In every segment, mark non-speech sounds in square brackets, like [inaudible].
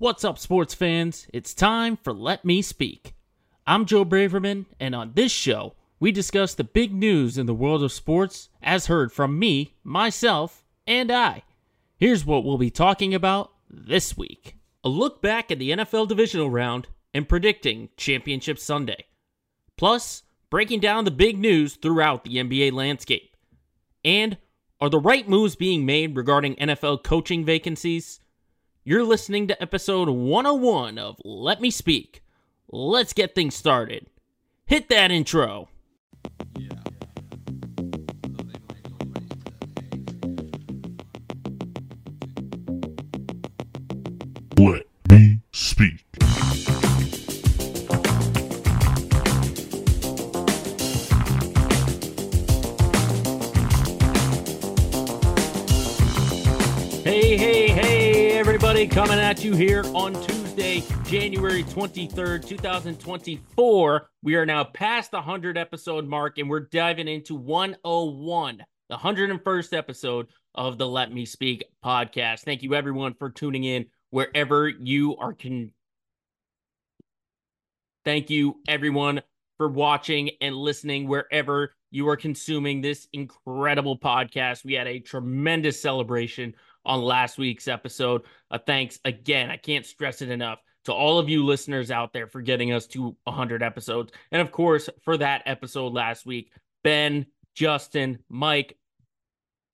What's up, sports fans? It's time for Let Me Speak. I'm Joe Braverman, and on this show, we discuss the big news in the world of sports as heard from me, myself, and I. Here's what we'll be talking about this week a look back at the NFL divisional round and predicting Championship Sunday. Plus, breaking down the big news throughout the NBA landscape. And are the right moves being made regarding NFL coaching vacancies? You're listening to episode 101 of Let Me Speak. Let's get things started. Hit that intro. Everybody, coming at you here on Tuesday, January 23rd, 2024. We are now past the 100 episode mark and we're diving into 101, the 101st episode of the Let Me Speak podcast. Thank you, everyone, for tuning in wherever you are. Con- Thank you, everyone, for watching and listening wherever you are consuming this incredible podcast. We had a tremendous celebration on last week's episode. Uh, thanks again. I can't stress it enough to all of you listeners out there for getting us to 100 episodes. And of course, for that episode last week, Ben, Justin, Mike,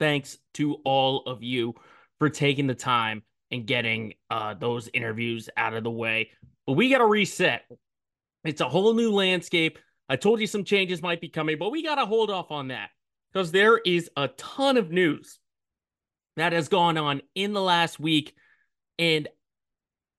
thanks to all of you for taking the time and getting uh, those interviews out of the way. But we got to reset. It's a whole new landscape. I told you some changes might be coming, but we got to hold off on that because there is a ton of news that has gone on in the last week. And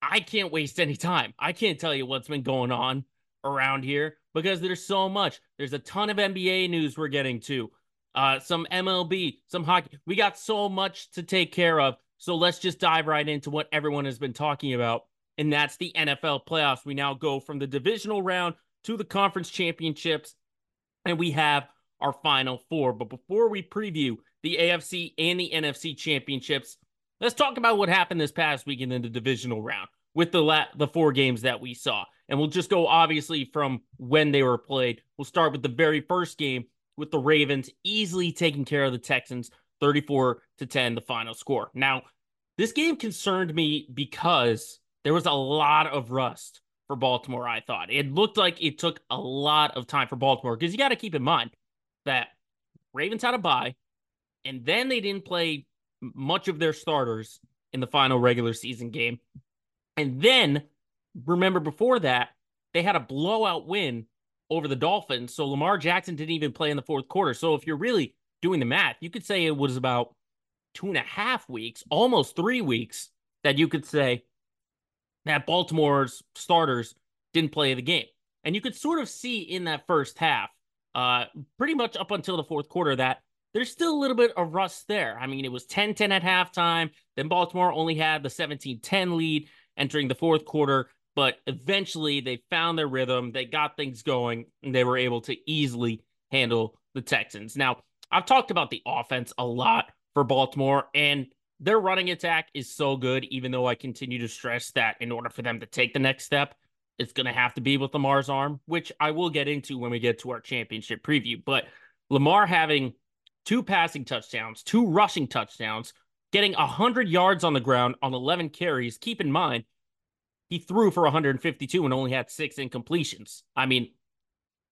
I can't waste any time. I can't tell you what's been going on around here because there's so much. There's a ton of NBA news we're getting to, uh, some MLB, some hockey. We got so much to take care of. So let's just dive right into what everyone has been talking about. And that's the NFL playoffs. We now go from the divisional round to the conference championships. And we have our final four. But before we preview the AFC and the NFC championships, let's talk about what happened this past weekend in the divisional round with the la- the four games that we saw. And we'll just go obviously from when they were played. We'll start with the very first game with the Ravens easily taking care of the Texans 34 to 10 the final score. Now, this game concerned me because there was a lot of rust for Baltimore, I thought. It looked like it took a lot of time for Baltimore because you got to keep in mind that Ravens had a bye, and then they didn't play much of their starters in the final regular season game. And then remember before that, they had a blowout win over the Dolphins. So Lamar Jackson didn't even play in the fourth quarter. So if you're really doing the math, you could say it was about two and a half weeks, almost three weeks, that you could say that Baltimore's starters didn't play the game. And you could sort of see in that first half uh, pretty much up until the fourth quarter that there's still a little bit of rust there. I mean, it was 10 10 at halftime. Then Baltimore only had the 17 10 lead entering the fourth quarter, but eventually they found their rhythm. They got things going, and they were able to easily handle the Texans. Now, I've talked about the offense a lot for Baltimore, and their running attack is so good, even though I continue to stress that in order for them to take the next step, it's going to have to be with Lamar's arm, which I will get into when we get to our championship preview. But Lamar having two passing touchdowns, two rushing touchdowns, getting 100 yards on the ground on 11 carries. Keep in mind, he threw for 152 and only had six incompletions. I mean,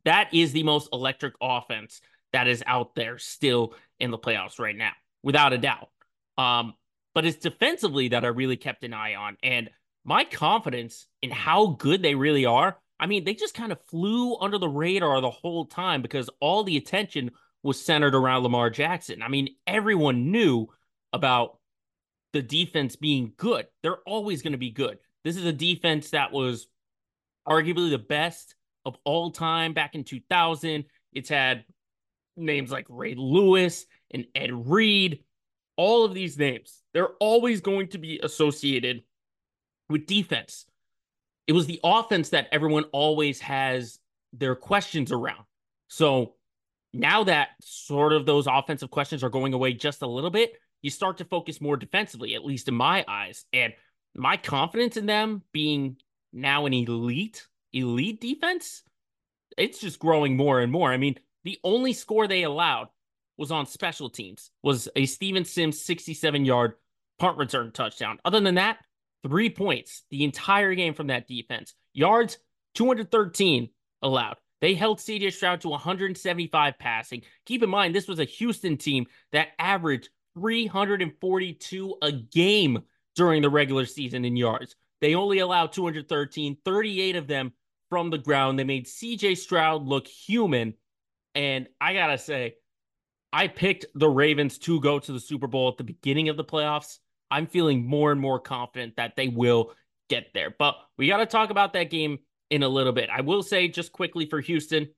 that is the most electric offense that is out there still in the playoffs right now, without a doubt. Um, but it's defensively that I really kept an eye on. And my confidence in how good they really are. I mean, they just kind of flew under the radar the whole time because all the attention was centered around Lamar Jackson. I mean, everyone knew about the defense being good. They're always going to be good. This is a defense that was arguably the best of all time back in 2000. It's had names like Ray Lewis and Ed Reed. All of these names, they're always going to be associated with defense. It was the offense that everyone always has their questions around. So now that sort of those offensive questions are going away just a little bit, you start to focus more defensively, at least in my eyes. And my confidence in them being now an elite, elite defense, it's just growing more and more. I mean, the only score they allowed was on special teams, was a Steven Sims 67 yard punt return touchdown. Other than that, three points the entire game from that defense. Yards, 213 allowed. They held CJ Stroud to 175 passing. Keep in mind, this was a Houston team that averaged 342 a game during the regular season in yards. They only allowed 213, 38 of them from the ground. They made CJ Stroud look human. And I got to say, I picked the Ravens to go to the Super Bowl at the beginning of the playoffs. I'm feeling more and more confident that they will get there. But we got to talk about that game in a little bit. I will say just quickly for Houston,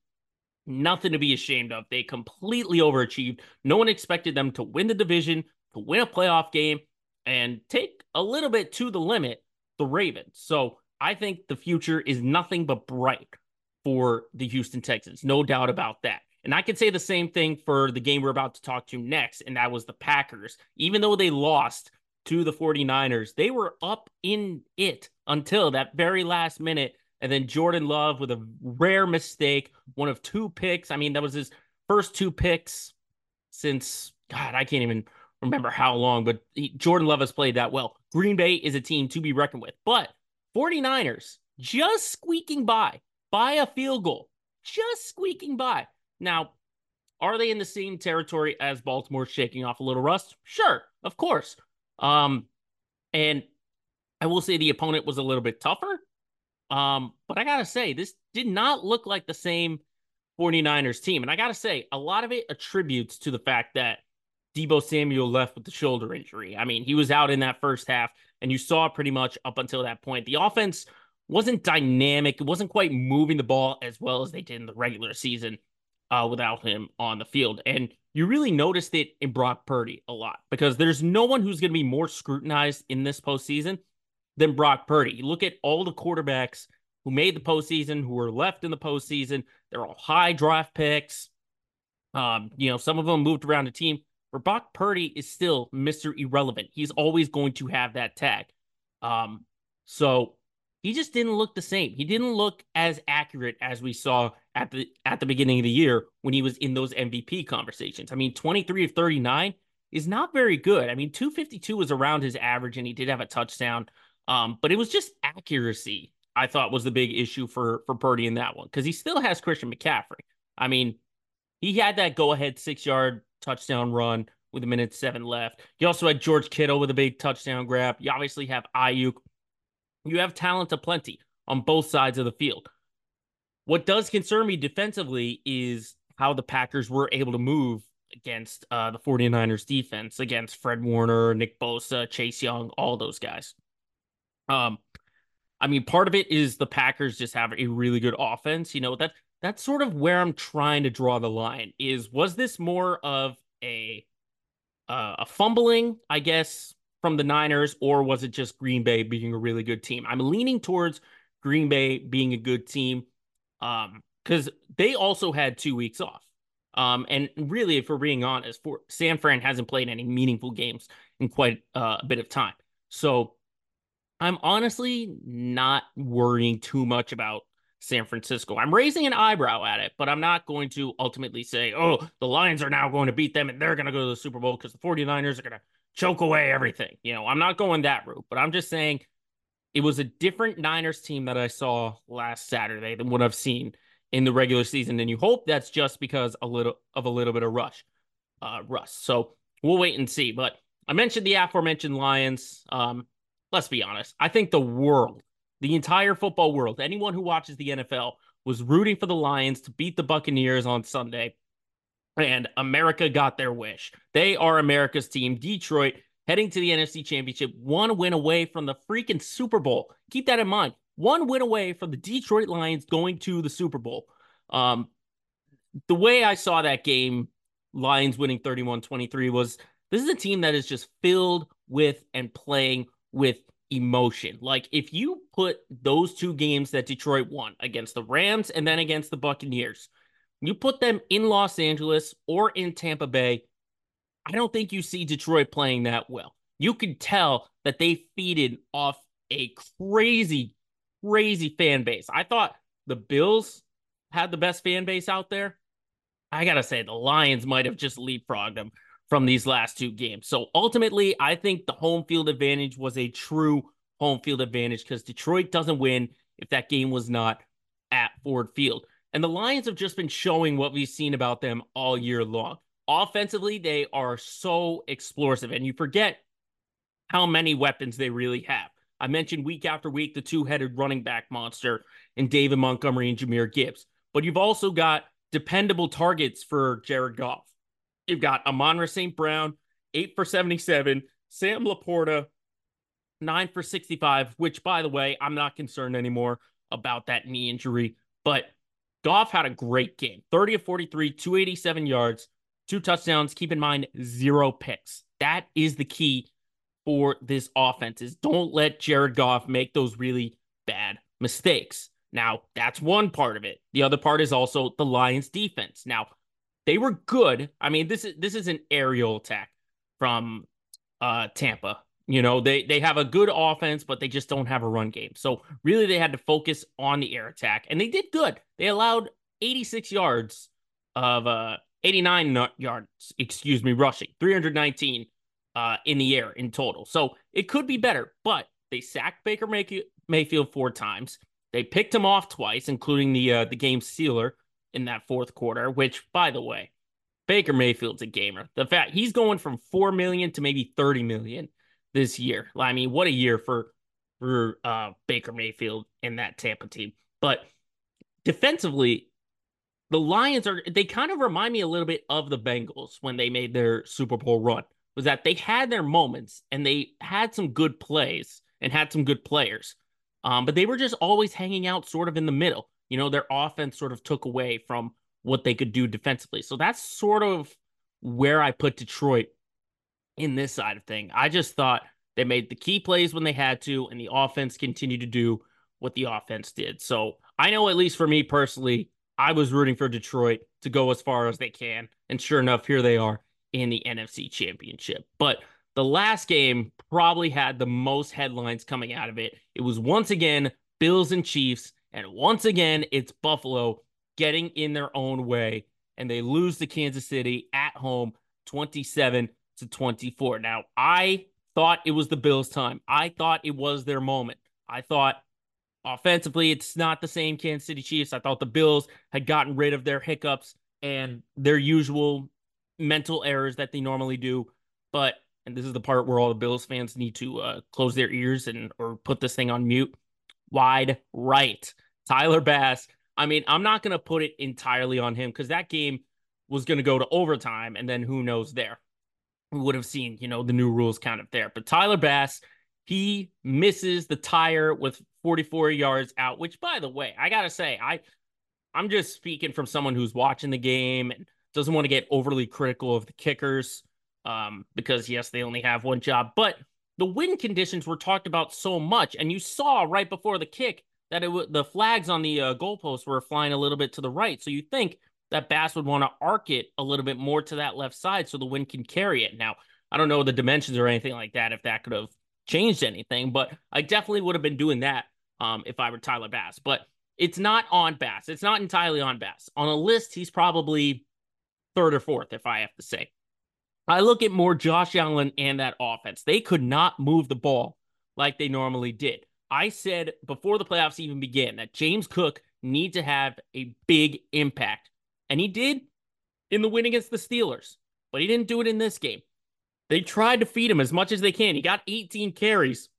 nothing to be ashamed of. They completely overachieved. No one expected them to win the division, to win a playoff game, and take a little bit to the limit the Ravens. So I think the future is nothing but bright for the Houston Texans. No doubt about that. And I could say the same thing for the game we're about to talk to next, and that was the Packers. Even though they lost to the 49ers, they were up in it until that very last minute. And then Jordan Love with a rare mistake, one of two picks. I mean, that was his first two picks since, God, I can't even remember how long, but he, Jordan Love has played that well. Green Bay is a team to be reckoned with. But 49ers just squeaking by, by a field goal, just squeaking by. Now, are they in the same territory as Baltimore shaking off a little rust? Sure, of course. Um, and I will say the opponent was a little bit tougher. Um, but I gotta say, this did not look like the same 49ers team. And I gotta say, a lot of it attributes to the fact that Deebo Samuel left with the shoulder injury. I mean, he was out in that first half, and you saw pretty much up until that point. The offense wasn't dynamic, it wasn't quite moving the ball as well as they did in the regular season uh, without him on the field. And you really noticed it in Brock Purdy a lot because there's no one who's going to be more scrutinized in this postseason than Brock Purdy. You look at all the quarterbacks who made the postseason, who were left in the postseason. They're all high draft picks. Um, you know, some of them moved around the team. But Brock Purdy is still Mr. Irrelevant. He's always going to have that tag. Um, so he just didn't look the same. He didn't look as accurate as we saw at the at the beginning of the year when he was in those MVP conversations. I mean, 23 of 39 is not very good. I mean, 252 was around his average and he did have a touchdown. Um, but it was just accuracy, I thought was the big issue for for Purdy in that one because he still has Christian McCaffrey. I mean, he had that go-ahead six-yard touchdown run with a minute seven left. You also had George Kittle with a big touchdown grab. You obviously have Aiyuk you have talent aplenty on both sides of the field. What does concern me defensively is how the Packers were able to move against uh, the 49ers defense, against Fred Warner, Nick Bosa, Chase Young, all those guys. Um, I mean, part of it is the Packers just have a really good offense. You know, that that's sort of where I'm trying to draw the line. Is was this more of a uh, a fumbling, I guess, from the Niners, or was it just Green Bay being a really good team? I'm leaning towards Green Bay being a good team um, because they also had two weeks off. Um, and really, if we're being honest, for San Fran hasn't played any meaningful games in quite uh, a bit of time. So I'm honestly not worrying too much about San Francisco. I'm raising an eyebrow at it, but I'm not going to ultimately say, oh, the Lions are now going to beat them and they're going to go to the Super Bowl because the 49ers are going to choke away everything. You know, I'm not going that route, but I'm just saying it was a different Niners team that I saw last Saturday than what I've seen in the regular season. And you hope that's just because a little of a little bit of rush, uh, rust. So we'll wait and see. But I mentioned the aforementioned Lions. Um, let's be honest. I think the world, the entire football world, anyone who watches the NFL was rooting for the Lions to beat the Buccaneers on Sunday and America got their wish. They are America's team. Detroit heading to the NFC Championship, one win away from the freaking Super Bowl. Keep that in mind. One win away from the Detroit Lions going to the Super Bowl. Um, the way I saw that game, Lions winning 31 23, was this is a team that is just filled with and playing with emotion. Like if you put those two games that Detroit won against the Rams and then against the Buccaneers, you put them in Los Angeles or in Tampa Bay, I don't think you see Detroit playing that well. You could tell that they feeded off a crazy, crazy fan base. I thought the Bills had the best fan base out there. I got to say, the Lions might have just leapfrogged them from these last two games. So ultimately, I think the home field advantage was a true home field advantage because Detroit doesn't win if that game was not at Ford Field. And the Lions have just been showing what we've seen about them all year long. Offensively, they are so explosive, and you forget how many weapons they really have. I mentioned week after week the two headed running back monster in David Montgomery and Jahmyr Gibbs. But you've also got dependable targets for Jared Goff. You've got Amon St. Brown, eight for 77, Sam LaPorta, nine for 65, which, by the way, I'm not concerned anymore about that knee injury. But Goff had a great game 30 of 43, 287 yards, two touchdowns. Keep in mind, zero picks. That is the key for this offense is don't let Jared Goff make those really bad mistakes. Now, that's one part of it. The other part is also the Lions defense. Now, they were good. I mean, this is this is an aerial attack from uh Tampa. You know, they they have a good offense, but they just don't have a run game. So really they had to focus on the air attack and they did good. They allowed 86 yards of uh 89 yards, excuse me, rushing, 319 uh in the air in total. So it could be better, but they sacked Baker Mayfield four times. They picked him off twice, including the uh, the game sealer in that fourth quarter, which, by the way, Baker Mayfield's a gamer. The fact he's going from 4 million to maybe 30 million this year. I mean, what a year for for uh, Baker Mayfield and that Tampa team. But defensively, the Lions are they kind of remind me a little bit of the Bengals when they made their Super Bowl run. Was that they had their moments and they had some good plays and had some good players. Um, but they were just always hanging out sort of in the middle. You know, their offense sort of took away from what they could do defensively. So that's sort of where I put Detroit in this side of thing. I just thought they made the key plays when they had to, and the offense continued to do what the offense did. So I know, at least for me personally, I was rooting for Detroit to go as far as they can. And sure enough, here they are in the NFC Championship. But the last game probably had the most headlines coming out of it. It was once again Bills and Chiefs. And once again, it's Buffalo getting in their own way, and they lose to Kansas City at home 27 to 24. Now, I thought it was the Bills' time. I thought it was their moment. I thought offensively, it's not the same Kansas City Chiefs. I thought the Bills had gotten rid of their hiccups and their usual mental errors that they normally do. But, and this is the part where all the Bills fans need to uh, close their ears and or put this thing on mute. Wide right. Tyler Bass. I mean, I'm not to put it entirely on him because that game was to go to overtime, and then who knows there. We would have seen, you know, the new rules kind of there. But Tyler Bass, he misses the tire with 44 yards out, which, by the way, I got to say, I, I'm just speaking from someone who's watching the game and doesn't want to get overly critical of the kickers um, because, yes, they only have one job. But the wind conditions were talked about so much, and you saw right before the kick that it w- the flags on the uh, goalposts were flying a little bit to the right. So you think that Bass would want to arc it a little bit more to that left side so the wind can carry it. Now, I don't know the dimensions or anything like that if that could have changed anything, but I definitely would have been doing that um, if I were Tyler Bass. But it's not on Bass. It's not entirely on Bass. On a list, he's probably third or fourth, if I have to say. I look at more Josh Allen and that offense. They could not move the ball like they normally did. I said before the playoffs even began that James Cook need to have a big impact. And he did in the win against the Steelers, but he didn't do it in this game. They tried to feed him as much as they can. He got 18 carries,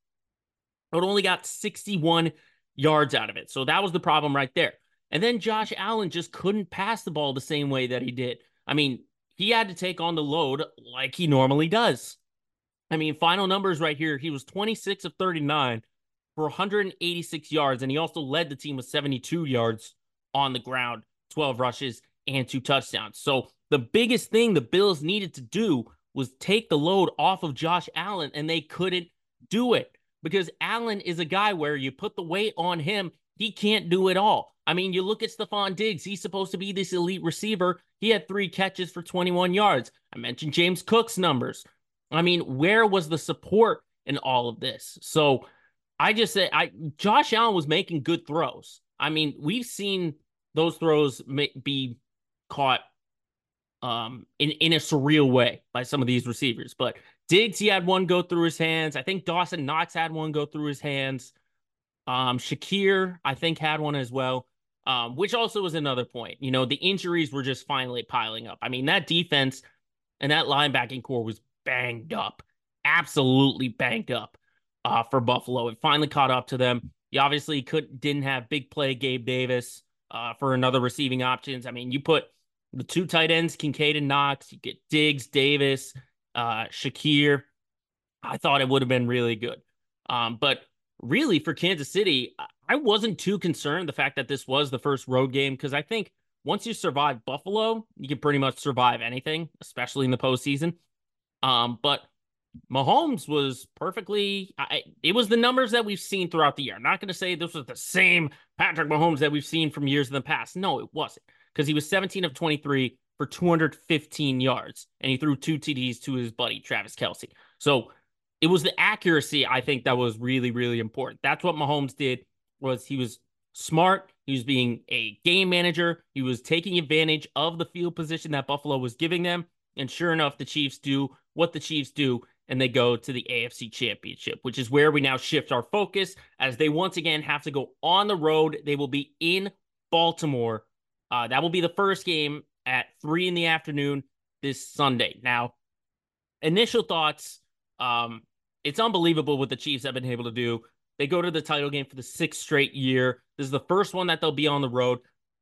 but only got 61 yards out of it. So that was the problem right there. And then Josh Allen just couldn't pass the ball the same way that he did. I mean, he had to take on the load like he normally does. I mean, final numbers right here. He was 26 of 39 for 186 yards, and he also led the team with 72 yards on the ground, 12 rushes, and two touchdowns. So the biggest thing the Bills needed to do was take the load off of Josh Allen, and they couldn't do it because Allen is a guy where you put the weight on him, he can't do it all. I mean, you look at Stefon Diggs, he's supposed to be this elite receiver. He had three catches for 21 yards. I mentioned James Cook's numbers. I mean, where was the support in all of this? So I just say I Josh Allen was making good throws. I mean, we've seen those throws be caught um in in a surreal way by some of these receivers. But Diggs, he had one go through his hands. I think Dawson Knox had one go through his hands. Um, Shakir, I think, had one as well. Um, which also was another point. You know, the injuries were just finally piling up. I mean, that defense and that linebacking corps was banged up, absolutely banged up uh, for Buffalo. It finally caught up to them. You obviously could didn't have big play Gabe Davis uh, for another receiving options. I mean, you put the two tight ends, Kincaid and Knox. You get Diggs, Davis, uh, Shakir. I thought it would have been really good. Um, but really, for Kansas City, I wasn't too concerned the fact that this was the first road game because I think once you survive Buffalo, you can pretty much survive anything, especially in the postseason. Um, but Mahomes was perfectly. I, it was the numbers that we've seen throughout the year. I'm not going to say this was the same Patrick Mahomes that we've seen from years in the past. No, it wasn't because he was 17 of 23 for 215 yards and he threw two TDs to his buddy Travis Kelce. So it was the accuracy I think that was really really important. That's what Mahomes did was he was smart. He was being a game manager. He was taking advantage of the field position that Buffalo was giving them. And sure enough, the Chiefs do what the Chiefs do and they go to the AFC Championship, which is where we now shift our focus as they once again have to go on the road. They will be in Baltimore. Uh, that will be the first game at three in the afternoon this Sunday. Now, initial thoughts um, it's unbelievable what the Chiefs have been able to do. They go to the title game for the sixth straight year. This is the first one that they'll be on the road.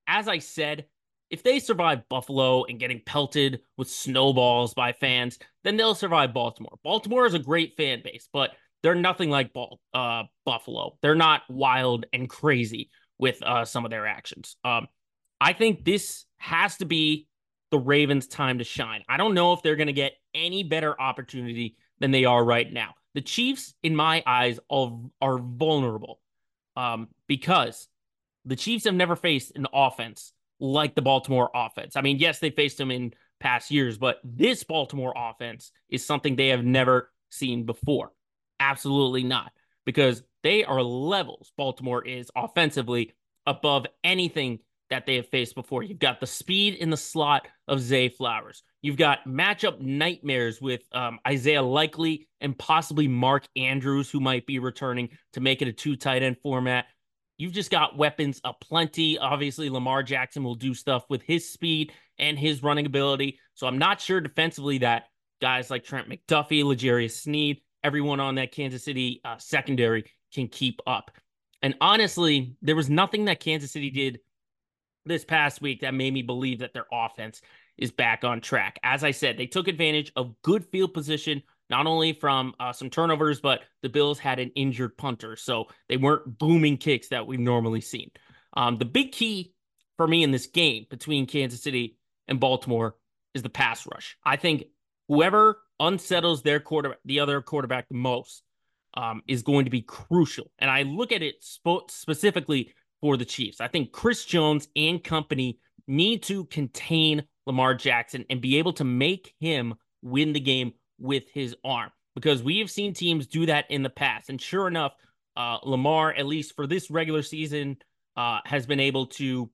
As I said, if they survive Buffalo and getting pelted with snowballs by fans, then they'll survive Baltimore. Baltimore is a great fan base, but they're nothing like Ball, uh, Buffalo. They're not wild and crazy with uh, some of their actions. Um, I think this has to be the Ravens' time to shine. I don't know if they're going to get any better opportunity than they are right now. The Chiefs, in my eyes, are, vulnerable um, because the Chiefs have never faced an offense like the Baltimore offense. I mean, yes, they faced them in past years, but this Baltimore offense is something they have never seen before. Absolutely not, because they are levels, Baltimore is offensively above anything that they have faced before. You've got the speed in the slot of Zay Flowers. You've got matchup nightmares with um, Isaiah Likely and possibly Mark Andrews, who might be returning to make it a two tight end format. You've just got weapons aplenty. Obviously, Lamar Jackson will do stuff with his speed and his running ability. So I'm not sure defensively that guys like Trent McDuffie, L'Jarius Sneed, everyone on that Kansas City uh, secondary can keep up. And honestly, there was nothing that Kansas City did this past week that made me believe that their offense is back on track. As I said, they took advantage of good field position not only from uh, some turnovers, but the Bills had an injured punter. So they weren't booming kicks that we've normally seen. Um, the big key for me in this game between Kansas City and Baltimore is the pass rush. I think whoever unsettles their quarterback, the other quarterback the most, um, is going to be crucial. And I look at it sp- specifically for the Chiefs. I think Chris Jones and company need to contain Lamar Jackson and be able to make him win the game with his arm because we have seen teams do that in the past. And sure enough, uh, Lamar, at least for this regular season, uh, has been able to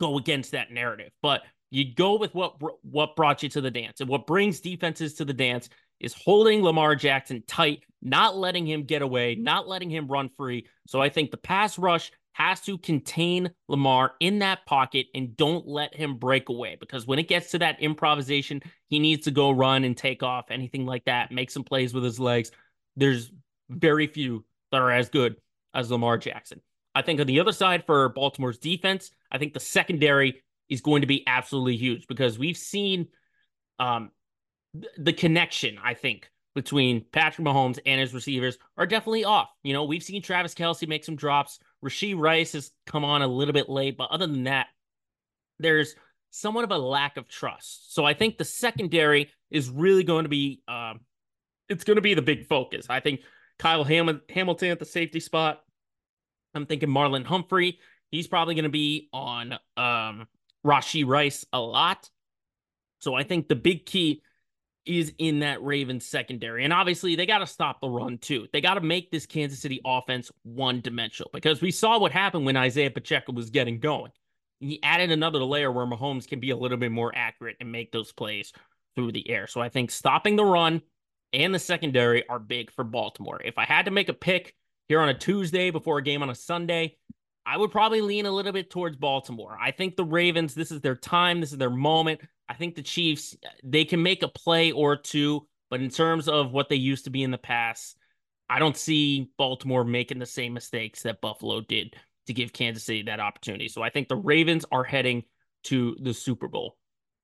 go against that narrative. But you go with what what brought you to the dance, and what brings defenses to the dance is holding Lamar Jackson tight, not letting him get away, not letting him run free. So I think the pass rush has to contain Lamar in that pocket and don't let him break away because when it gets to that improvisation, he needs to go run and take off, anything like that, make some plays with his legs. There's very few that are as good as Lamar Jackson. I think on the other side for Baltimore's defense, I think the secondary is going to be absolutely huge because we've seen um, the connection, I think, between Patrick Mahomes and his receivers are definitely off. You know, we've seen Travis Kelce make some drops. Rashee Rice has come on a little bit late, but other than that, there's somewhat of a lack of trust. So I think the secondary is really going to be um, it's going to be the big focus. I think Kyle Ham- Hamilton at the safety spot. I'm thinking Marlon Humphrey. He's probably going to be on um, Rashee Rice a lot. So I think the big key is in that Ravens secondary. And obviously, they got to stop the run too. They got to make this Kansas City offense one dimensional because we saw what happened when Isaiah Pacheco was getting going. He added another layer where Mahomes can be a little bit more accurate and make those plays through the air. So I think stopping the run and the secondary are big for Baltimore. If I had to make a pick here on a Tuesday before a game on a Sunday, I would probably lean a little bit towards Baltimore. I think the Ravens, this is their time, this is their moment. I think the Chiefs, they can make a play or two, but in terms of what they used to be in the past, I don't see Baltimore making the same mistakes that Buffalo did to give Kansas City that opportunity. So I think the Ravens are heading to the Super Bowl.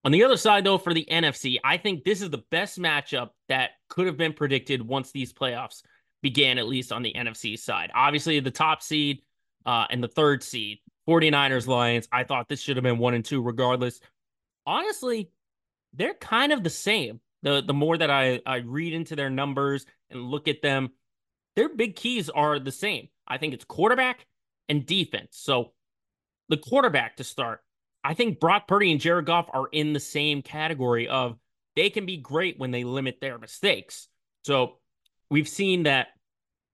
On the other side, though, for the NFC, I think this is the best matchup that could have been predicted once these playoffs began, at least on the NFC side. Obviously, the top seed uh, and the third seed, 49ers Lions. I thought this should have been one and two regardless. Honestly, they're kind of the same. The the more that I, I read into their numbers and look at them, their big keys are the same. I think it's quarterback and defense. So the quarterback to start, I think Brock Purdy and Jared Goff are in the same category of they can be great when they limit their mistakes. So we've seen that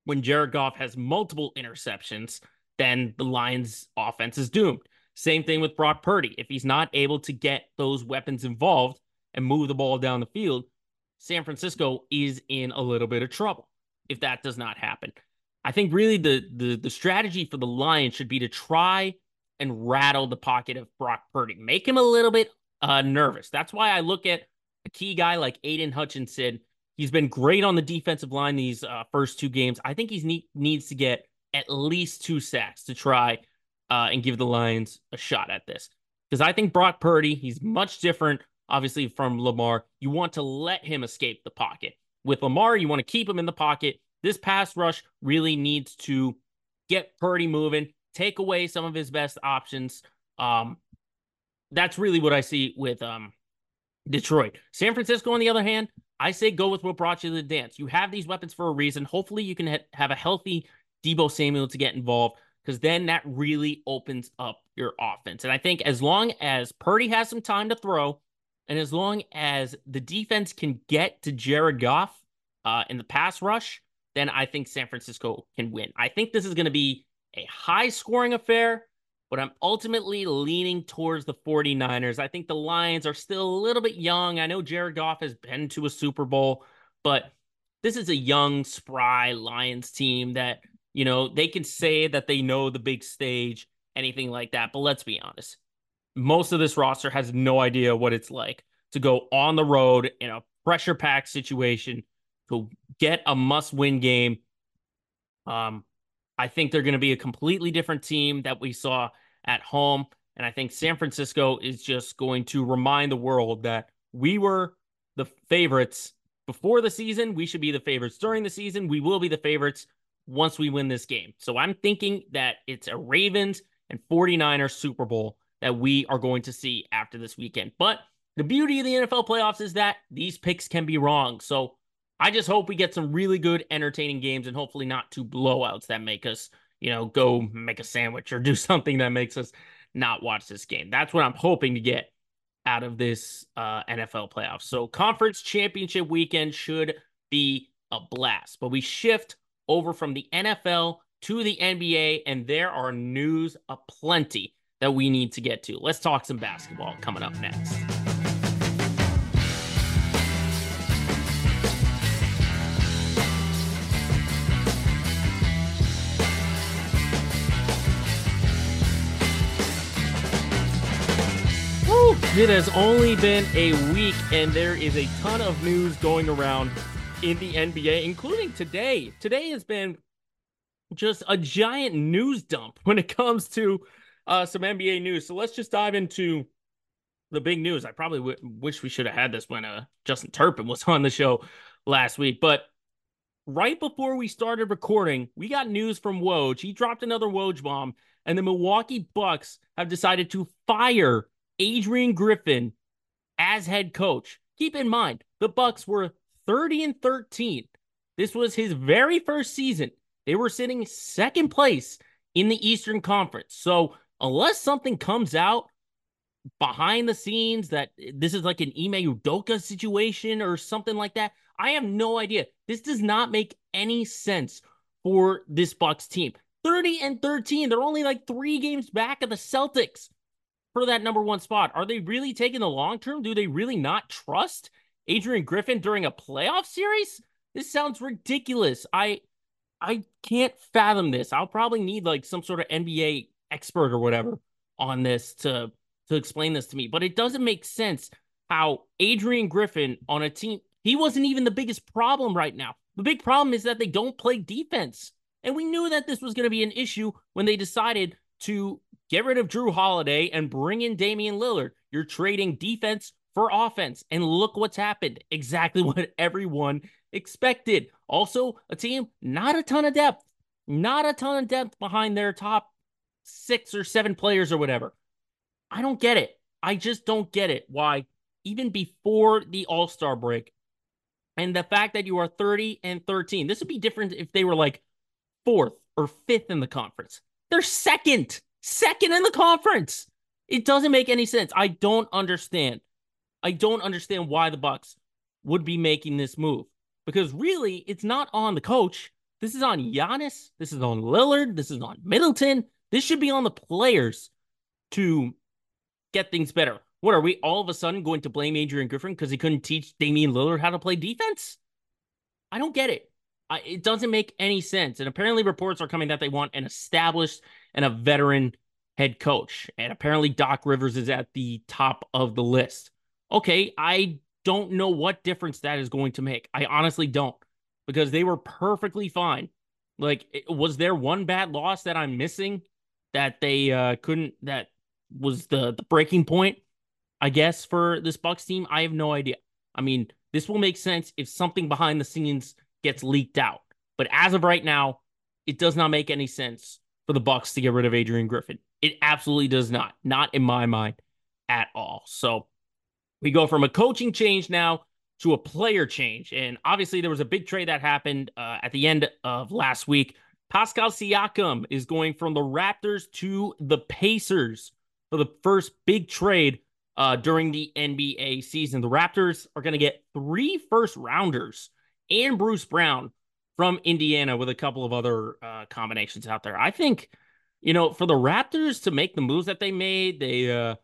when Jared Goff has multiple interceptions, then the Lions offense is doomed. Same thing with Brock Purdy. If he's not able to get those weapons involved and move the ball down the field, San Francisco is in a little bit of trouble if that does not happen. I think really the the the strategy for the Lions should be to try and rattle the pocket of Brock Purdy, make him a little bit uh, nervous. That's why I look at a key guy like Aidan Hutchinson. He's been great on the defensive line these uh, first two games. I think he needs to get at least two sacks to try uh, and give the Lions a shot at this. Because I think Brock Purdy, he's much different, obviously, from Lamar. You want to let him escape the pocket. With Lamar, you want to keep him in the pocket. This pass rush really needs to get Purdy moving, take away some of his best options. Um, that's really what I see with um, Detroit. San Francisco, on the other hand, I say go with what brought you to the dance. You have these weapons for a reason. Hopefully, you can ha- have a healthy Deebo Samuel to get involved because then that really opens up your offense. And I think as long as Purdy has some time to throw, and as long as the defense can get to Jared Goff uh, in the pass rush, then I think San Francisco can win. I think this is going to be a high scoring affair, but I'm ultimately leaning towards the 49ers. I think the Lions are still a little bit young. I know Jared Goff has been to a Super Bowl, but this is a young, spry Lions team that you know, they can say that they know the big stage, anything like that. But let's be honest. Most of this roster has no idea what it's like to go on the road in a pressure packed situation to get a must win game. Um, I think they're going to be a completely different team that we saw at home. And I think San Francisco is just going to remind the world that we were the favorites before the season. We should be the favorites during the season. We will be the favorites once we win this game. So I'm thinking that it's a Ravens and 49ers Super Bowl that we are going to see after this weekend. But the beauty of the NFL playoffs is that these picks can be wrong. So I just hope we get some really good, entertaining games and hopefully not two blowouts that make us, you know, go make a sandwich or [laughs] do something that makes us not watch this game. That's what I'm hoping to get out of this uh, NFL playoffs. So conference championship weekend should be a blast. But we shift over from the NFL to the NBA, and there are news aplenty that we need to get to. Let's talk some basketball coming up next. It has only been a week, and there is a ton of news going around in the NBA, including today. Today has been just a giant news dump when it comes to uh, some NBA news. So let's just dive into the big news. I probably w- wish we should have had this when uh, Justin Turpin was [laughs] on the show last week. But right before we started recording, we got news from Woj. He dropped another Woj bomb, and the Milwaukee Bucks have decided to fire Adrian Griffin as head coach. Keep in mind, the Bucks were 30 and 13. This was his very first season. They were sitting second place in the Eastern Conference. So, unless something comes out behind the scenes that this is like an Ime Udoka situation or something like that? I have no idea. This does not make any sense for this Bucks team. 30 and 13. They're only like three games back of the Celtics for that number one spot. Are they really taking the long term? Do they really not trust Adrian Griffin during a playoff series? This sounds ridiculous. I I can't fathom this. I'll probably need like some sort of NBA expert or whatever on this to to explain this to me. But it doesn't make sense how Adrian Griffin on a team he wasn't even the biggest problem right now. The big problem is that they don't play defense. And we knew that this was going to be an issue when they decided to get rid of Jrue Holiday and bring in Damian Lillard. You're trading defense for offense. And look what's happened. Exactly [laughs] what everyone expected. Also, a team, not a ton of depth, not a ton of depth behind their top six or seven players or whatever. I don't get it. I just don't get it. Why, even before the All Star break, and the fact that you are 30 and 13, this would be different if they were like fourth or fifth in the conference. They're second, second in the conference. It doesn't make any sense. I don't understand. I don't understand why the Bucks would be making this move because really it's not on the coach. This is on Giannis. This is on Lillard. This is on Middleton. This should be on the players to get things better. What are we all of a sudden going to blame Adrian Griffin because he couldn't teach Damian Lillard how to play defense? I don't get it. I, it doesn't make any sense. And apparently, reports are coming that they want an established and a veteran head coach. And apparently, Doc Rivers is at the top of the list. Okay, I don't know what difference that is going to make. I honestly don't because they were perfectly fine. Like, was there one bad loss that I'm missing that they uh, couldn't, that was the, the breaking point, I guess, for this Bucks team? I have no idea. I mean, this will make sense if something behind the scenes gets leaked out. But as of right now, it does not make any sense for the Bucks to get rid of Adrian Griffin. It absolutely does not. Not in my mind at all. So we go from a coaching change now to a player change. And obviously, there was a big trade that happened uh, at the end of last week. Pascal Siakam is going from the Raptors to the Pacers for the first big trade uh, during the NBA season. The Raptors are going to get three first rounders and Bruce Brown from Indiana with a couple of other uh, combinations out there. I think, you know, for the Raptors to make the moves that they made, they uh,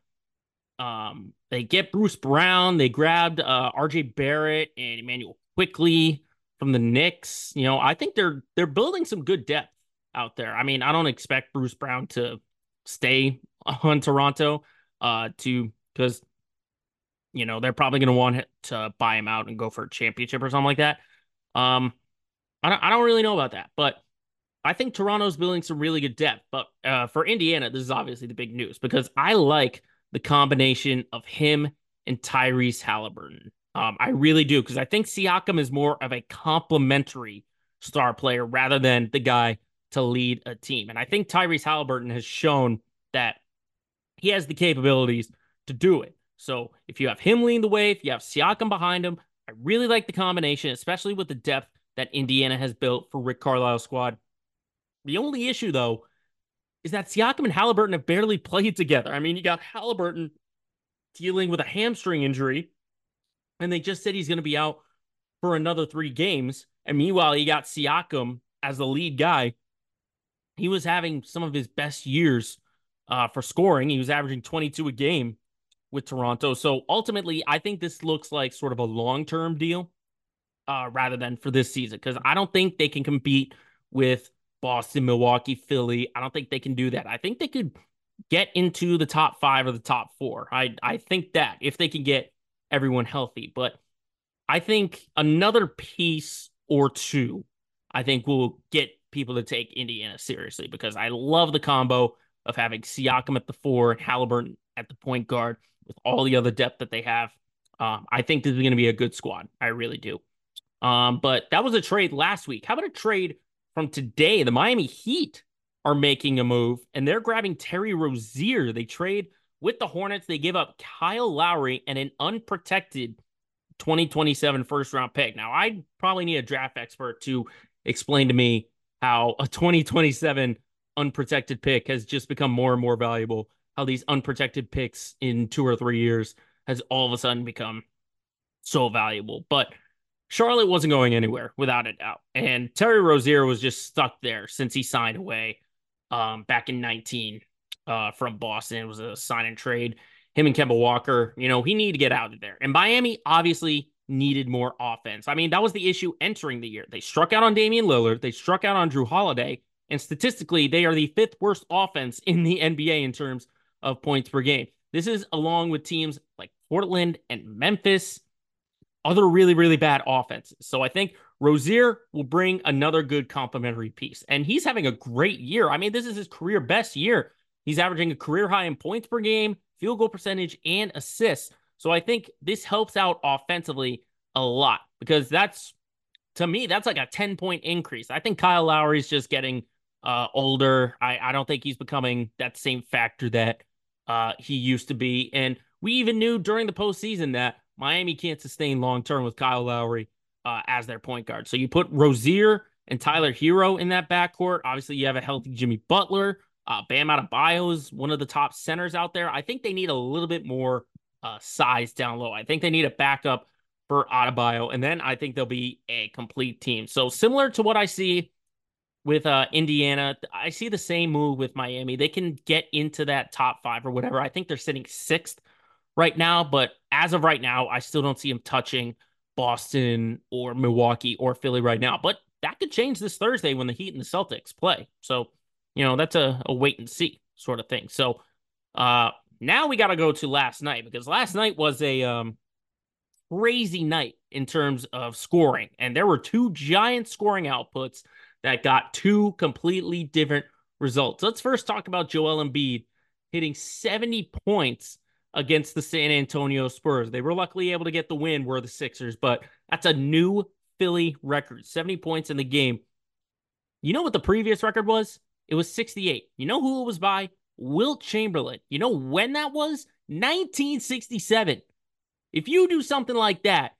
um, they get Bruce Brown, they grabbed uh, RJ Barrett and Immanuel Quickley from the Knicks. You know, I think they're they're building some good depth out there. I mean, I don't expect Bruce Brown to stay [laughs] on Toronto uh to because you know they're probably going to want to buy him out and go for a championship or something like that. Um, I don't, I don't really know about that, but I think Toronto's building some really good depth. But uh, for Indiana, this is obviously the big news because I like the combination of him and Tyrese Halliburton. Um, I really do because I think Siakam is more of a complementary star player rather than the guy to lead a team. And I think Tyrese Halliburton has shown that he has the capabilities to do it. So if you have him leading the way, if you have Siakam behind him, I really like the combination, especially with the depth that Indiana has built for Rick Carlisle's squad. The only issue, though, is that Siakam and Halliburton have barely played together. I mean, you got Halliburton dealing with a hamstring injury, and they just said he's going to be out for another three games. And meanwhile, you got Siakam as the lead guy. He was having some of his best years uh, for scoring. He was averaging 22 a game with Toronto. So ultimately, I think this looks like sort of a long term deal uh, rather than for this season because I don't think they can compete with Boston, Milwaukee, Philly. I don't think they can do that. I think they could get into the top five or the top four. I I think that if they can get everyone healthy, but I think another piece or two, I think will get people to take Indiana seriously because I love the combo of having Siakam at the four and Halliburton at the point guard with all the other depth that they have. Um, I think this is going to be a good squad. I really do. Um, but that was a trade last week. How about a trade from today? The Miami Heat are making a move and they're grabbing Terry Rozier. They trade with the Hornets. They give up Kyle Lowry and an unprotected 2027 first round pick. Now, I probably need a draft expert to explain to me how a 2027 unprotected pick has just become more and more valuable how these unprotected picks in two or three years has all of a sudden become so valuable. But Charlotte wasn't going anywhere without a doubt. And Terry Rozier was just stuck there since he signed away um, back in 19 uh, from Boston. It was a sign and trade. Him and Kemba Walker, you know, he needed to get out of there. And Miami obviously needed more offense. I mean, that was the issue entering the year. They struck out on Damian Lillard, they struck out on Jrue Holiday, and statistically, they are the fifth worst offense in the [laughs] NBA in terms of points per game. This is along with teams like Portland and Memphis other really, really bad offenses. So I think Rozier will bring another good complementary piece. And he's having a great year. I mean, this is his career best year. He's averaging a career high in points per game, field goal percentage, and assists. So I think this helps out offensively a lot because that's, to me, that's like a 10 point increase. I think Kyle Lowry's just getting uh, older. I, I don't think he's becoming that same factor that uh, he used to be. And we even knew during the postseason that Miami can't sustain long term with Kyle Lowry uh, as their point guard. So you put Rozier and Tyler Herro in that backcourt. Obviously, you have a healthy Jimmy Butler. Uh, Bam Adebayo is one of the top centers out there. I think they need a little bit more uh, size down low. I think they need a backup for Adebayo, and then I think they'll be a complete team. So similar to what I see with uh, Indiana, I see the same move with Miami. They can get into that top five or whatever. I think they're sitting sixth right now, but as of right now, I still don't see him touching Boston or Milwaukee or Philly right now. But that could change this Thursday when the Heat and the Celtics play. So, you know, that's a, a wait and see sort of thing. So, uh, now we got to go to last night because last night was a um, crazy night in terms of scoring. And there were two giant scoring outputs that got two completely different results. Let's first talk about Joel Embiid hitting 70 points against the San Antonio Spurs. They were luckily able to get the win, were the Sixers, but that's a new Philly record 70 points in the game. You know what the previous record was? It was 68. You know who it was by? Wilt Chamberlain. You know when that was? 1967. If you do something like that,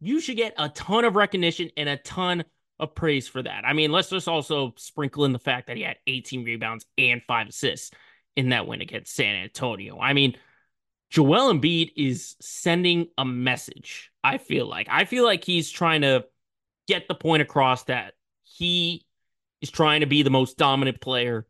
you should get a ton of recognition and a ton of praise for that. I mean, let's just also sprinkle in the fact that he had 18 rebounds and five assists in that win against San Antonio. I mean, Joel Embiid is sending a message. I feel like I feel like he's trying to get the point across that he is trying to be the most dominant player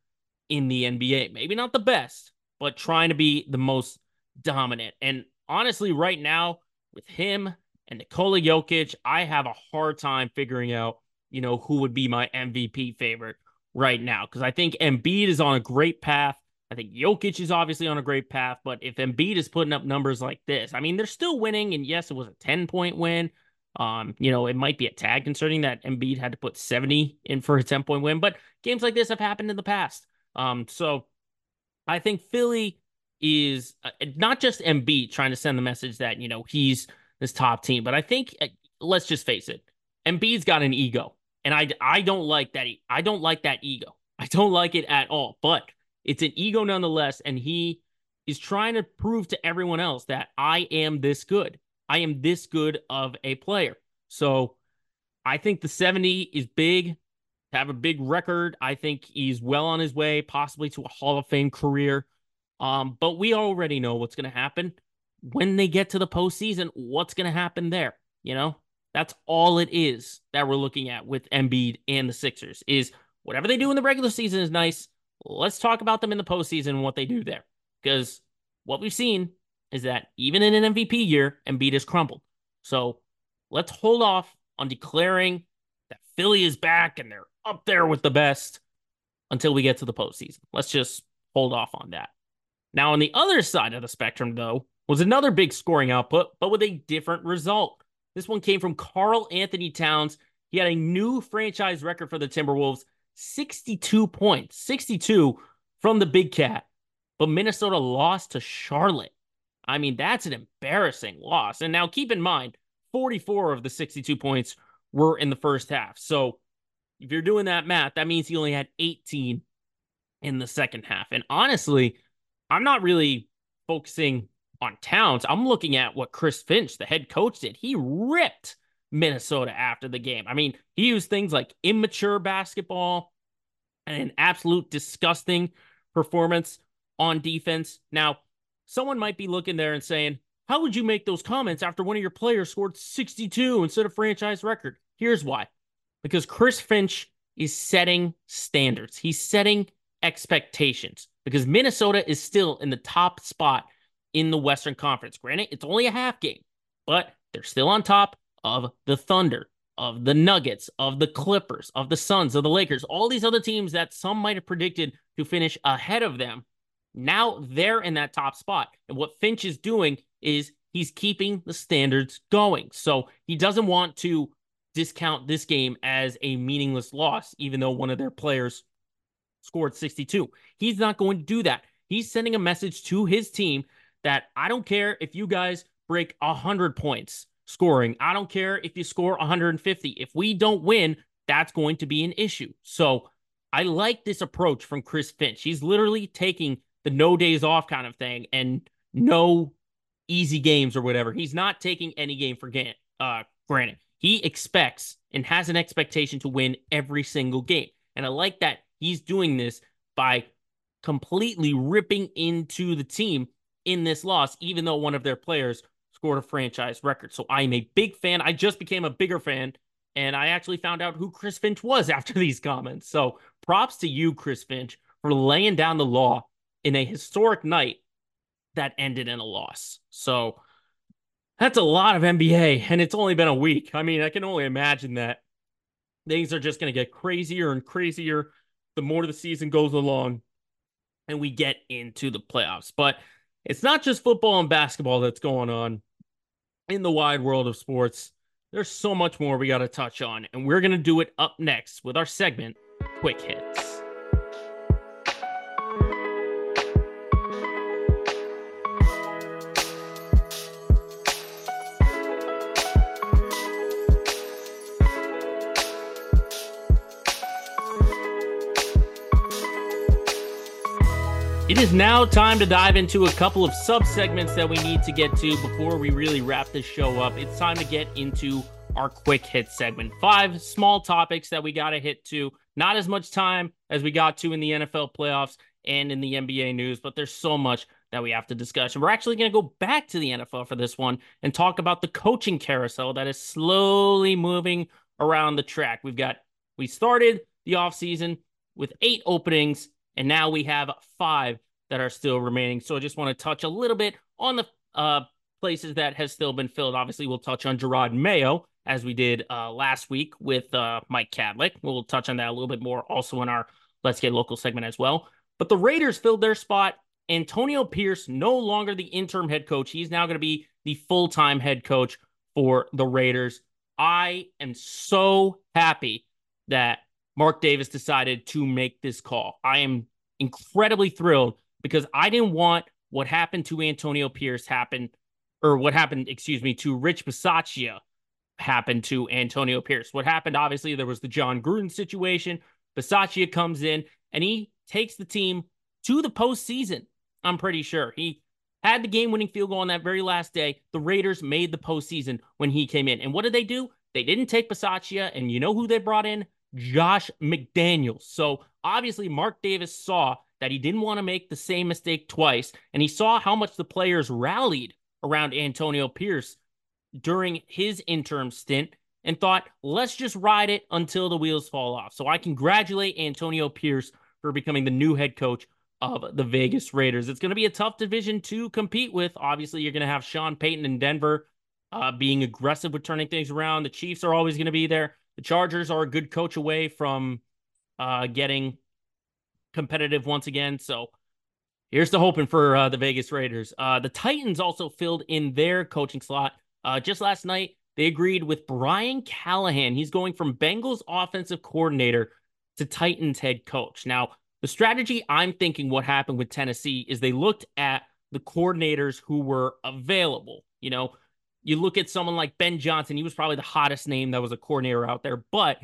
in the NBA. Maybe not the best, but trying to be the most dominant. And honestly, right now with him and Nikola Jokic, I have a hard time figuring out, you know, who would be my MVP favorite right now because I think Embiid is on a great path. I think Jokic is obviously on a great path, but if Embiid is putting up numbers like this, I mean, they're still winning. And yes, it was a 10 point win. Um, you know, it might be a tag concerning that Embiid had to put 70 in for a 10 point win, but games like this have happened in the past. Um, so I think Philly is uh, not just Embiid trying to send the message that, you know, he's this top team, but I think, uh, let's just face it, Embiid's got an ego. And I, I don't like that. I don't like that ego. [laughs] I don't like it at all. But it's an ego nonetheless. And he is trying to prove to everyone else that I am this good. I am this good of a player. So I think the 70 is big, have a big record. I think he's well on his way, possibly to a Hall of Fame career. Um, but we already know what's going to happen when they get to the postseason. What's going to happen there? You know, that's all it is that we're looking at with Embiid and the Sixers. Is whatever they do in the regular season is nice let's talk about them in the postseason and what they do there. Because what we've seen is that even in an MVP year, Embiid has crumbled. So let's hold off on declaring that Philly is back and they're up there with the best until we get to the postseason. Let's just hold off on that. Now, on the other side of the spectrum, though, was another big scoring output, but with a different result. This one came from Karl-Anthony Towns. He had a new franchise record for the Timberwolves 62 points, 62 from the Big Cat. But Minnesota lost to Charlotte. I mean, that's an embarrassing loss. And now keep in mind, 44 of the 62 points were in the first half. So if you're doing that math, that means he only had 18 in the second half. And honestly, I'm not really focusing on Towns. I'm looking at what Chris Finch, the head coach, did. He ripped Minnesota after the game. I mean, he used things like immature basketball and an absolute disgusting performance on defense. Now, someone might be looking there and saying, How would you make those comments after one of your players scored 62 instead of franchise record? Here's why because Chris Finch is setting standards, he's setting expectations because Minnesota is still in the top spot in the Western Conference. Granted, it's only a half game, but they're still on top of the Thunder, of the Nuggets, of the Clippers, of the Suns, of the Lakers, all these other teams that some might have predicted to finish ahead of them. Now they're in that top spot. And what Finch is doing is he's keeping the standards going. So he doesn't want to discount this game as a meaningless loss, even though one of their players scored 62. He's not going to do that. He's sending a message to his team that I don't care if you guys break 100 points scoring. I don't care if you score 150. If we don't win, that's going to be an issue. So I like this approach from Chris Finch. He's literally taking the no days off kind of thing and no easy games or whatever. He's not taking any game for uh, granted. He expects and has an expectation to win every single game. And I like that he's doing this by completely ripping into the team in this loss, even though one of their players scored a franchise record. So I'm a big fan. I just became a bigger fan, and I actually found out who Chris Finch was [laughs] after these comments. So props to you, Chris Finch, for laying down the law in a historic night that ended in a loss. So that's a lot of NBA, and it's only been a week. I mean, I can only imagine that things are just going to get crazier and crazier the more the season goes along and we get into the playoffs. But it's not just football and basketball that's going on in the wide world of sports. There's so much more we got to touch on, and we're going to do it up next with our segment, Quick Hits. It is now time to dive into a couple of sub segments that we need to get to before we really wrap this show up. It's time to get into our quick hit segment. Five small topics that we got to hit to. Not as much time as we got to in the NFL playoffs and in the NBA news, but there's so much that we have to discuss. And we're actually going to go back to the NFL for this one and talk about the coaching carousel that is slowly moving around the track. We've got, we started the offseason with eight openings and now we have five that are still remaining. So I just want to touch a little bit on the uh, places that has still been filled. Obviously, we'll touch on Jerod Mayo as we did uh, last week with uh, Mike Kadlick. We'll touch on that a little bit more also in our Let's Get Local segment as well. But the Raiders filled their spot. Antonio Pierce, no longer the interim head coach. He's now going to be the full time head coach for the Raiders. I am so happy that Mark Davis decided to make this call. I am incredibly thrilled because I didn't want what happened to Antonio Pierce happen, or what happened, excuse me, to Rich Bisaccia happen to Antonio Pierce. What happened, obviously, there was the Jon Gruden situation. Bisaccia comes in and he takes the team to the postseason. I'm pretty sure he had the game winning field goal on that very last day. The Raiders made the postseason when he came in. And what did they do? They didn't take Bisaccia, and you know who they brought in? Josh McDaniels. So obviously, Mark Davis saw that he didn't want to make the same mistake twice, and he saw how much the players rallied around Antonio Pierce during his interim stint and thought, let's just ride it until the wheels fall off. So I congratulate Antonio Pierce for becoming the new head coach of the Vegas Raiders. It's going to be a tough division to compete with. Obviously, you're going to have Sean Payton in Denver uh, being aggressive with turning things around. The Chiefs are always going to be there. The Chargers are a good coach away from uh, getting competitive once again. So here's the hoping for uh, the Vegas Raiders. Uh, the Titans also filled in their coaching slot. Uh, just last night, they agreed with Brian Callahan. He's going from Bengals offensive coordinator to Titans head coach. Now, the strategy I'm thinking what happened with Tennessee is they looked at the coordinators who were available. You know, you look at someone like Ben Johnson, he was probably the hottest name that was a coordinator out there, but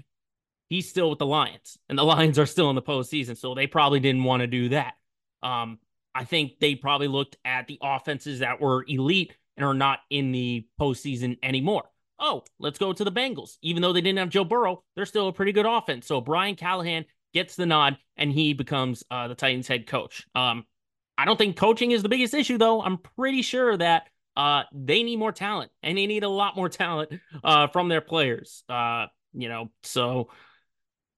he's still with the Lions, and the [laughs] Lions are still in the postseason, so they probably didn't want to do that. Um, I think they probably looked at the offenses that were elite and are not in the postseason anymore. Oh, let's go to the Bengals. Even though they didn't have Joe Burrow, they're still a pretty good offense. So Brian Callahan gets the nod, and he becomes uh, the Titans head coach. Um, I don't think coaching is the biggest issue, though. I'm pretty sure that uh, they need more talent and they need a lot more talent uh, from their players. Uh, you know, so